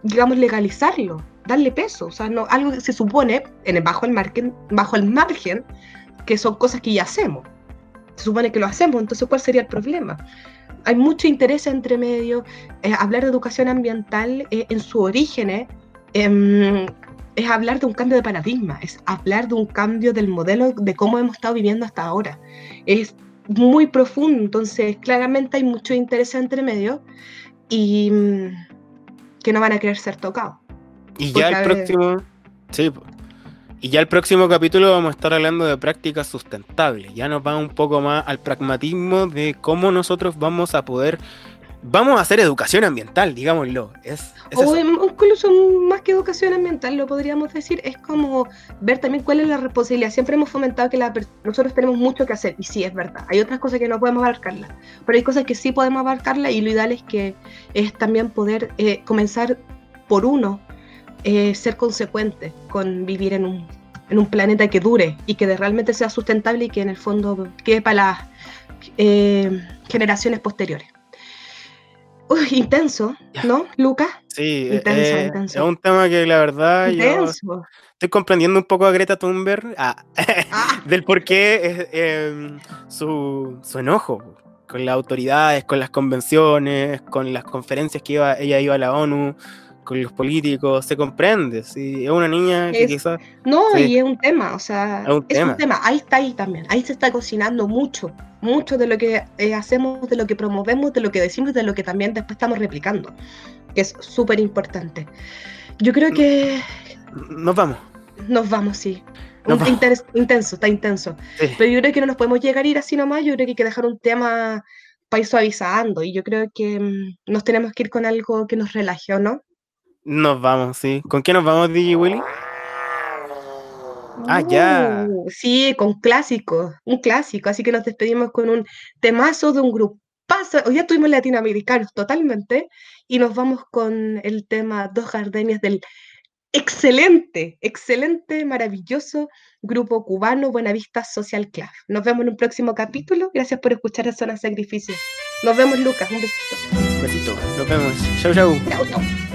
digamos, legalizarlo, darle peso. O sea, no, algo que se supone, en el, bajo, el margen, bajo el margen, que son cosas que ya hacemos. Se supone que lo hacemos, entonces, ¿cuál sería el problema? Hay mucho interés entre medio. Eh, hablar de educación ambiental eh, en su origen eh, em, es hablar de un cambio de paradigma, es hablar de un cambio del modelo de cómo hemos estado viviendo hasta ahora. Es muy profundo, entonces claramente hay mucho interés entre medio y mm, que no van a querer ser tocados. Y ya el próximo, sí, y ya el próximo capítulo vamos a estar hablando de prácticas sustentables. Ya nos va un poco más al pragmatismo de cómo nosotros vamos a poder vamos a hacer educación ambiental, digámoslo. Es, o incluso más que educación ambiental, lo podríamos decir, es como ver también cuál es la responsabilidad. Siempre hemos fomentado que nosotros tenemos mucho que hacer, y sí, es verdad. Hay otras cosas que no podemos abarcarlas, pero hay cosas que sí podemos abarcarlas, y lo ideal es que es también poder eh, comenzar por uno, eh, ser consecuente con vivir en un, en un, planeta que dure y que realmente sea sustentable y que en el fondo quede para las eh, generaciones posteriores. Uy, intenso, ¿no, Lucas? Sí, intenso, intenso. es un tema que la verdad yo estoy comprendiendo un poco a Greta Thunberg ah, ah. del por qué em, su, su, enojo con las autoridades, con las convenciones, con las conferencias que iba, ella iba a la ONU, con los políticos, se comprende, sí, es una niña que quizás... No, y es un tema, o sea, es, un, tema. ahí está ahí también, ahí se está cocinando mucho, mucho de lo que eh, hacemos, de lo que promovemos, de lo que decimos, de lo que también después estamos replicando, que es súper importante. Yo creo que... Nos vamos. Nos vamos, sí. intenso, está intenso. Pero yo creo que no nos podemos llegar a ir así nomás, yo creo que hay que dejar un tema para ir suavizando y yo creo que mm, nos tenemos que ir con algo que nos relaje, ¿o no? Nos vamos, sí. ¿Con qué nos vamos, DJ Willy? Ah, ya. Uh, sí, con clásico, un clásico. Así que nos despedimos con un temazo de un grupo. Hoy ya tuvimos latinoamericanos totalmente y nos vamos con el tema Dos Gardenias del excelente, excelente, maravilloso grupo cubano Buenavista Social Club. Nos vemos en un próximo capítulo. Gracias por escuchar a Zona Sacrificio. Nos vemos, Lucas. Un besito. Un besito. Nos vemos. Chau, chau. Chau, chau.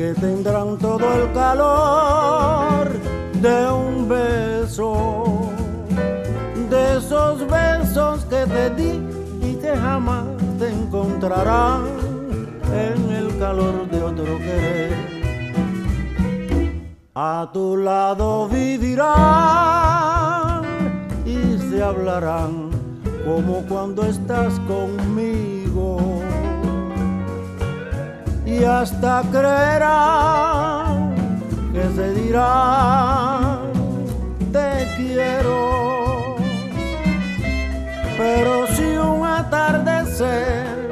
que tendrán todo el calor de un beso, de esos besos que te di y que jamás te encontrarán en el calor de otro querer. A tu lado vivirán y se hablarán como cuando estás conmigo y hasta creerán que se dirá te quiero. Pero si un atardecer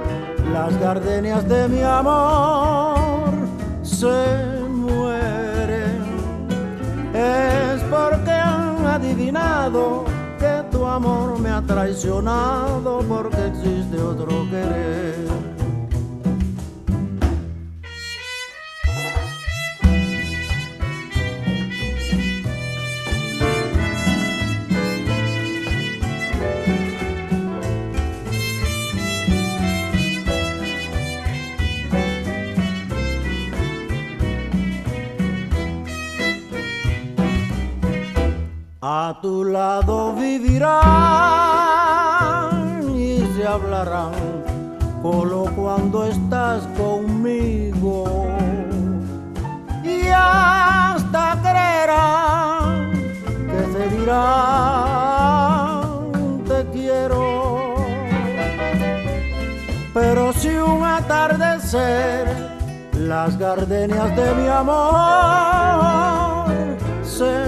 las gardenias de mi amor se mueren, es porque han adivinado que tu amor me ha traicionado porque existe otro querer. A tu lado vivirán y se hablarán solo cuando estás conmigo. Y hasta creerán que se dirán te quiero. Pero si un atardecer las gardenias de mi amor se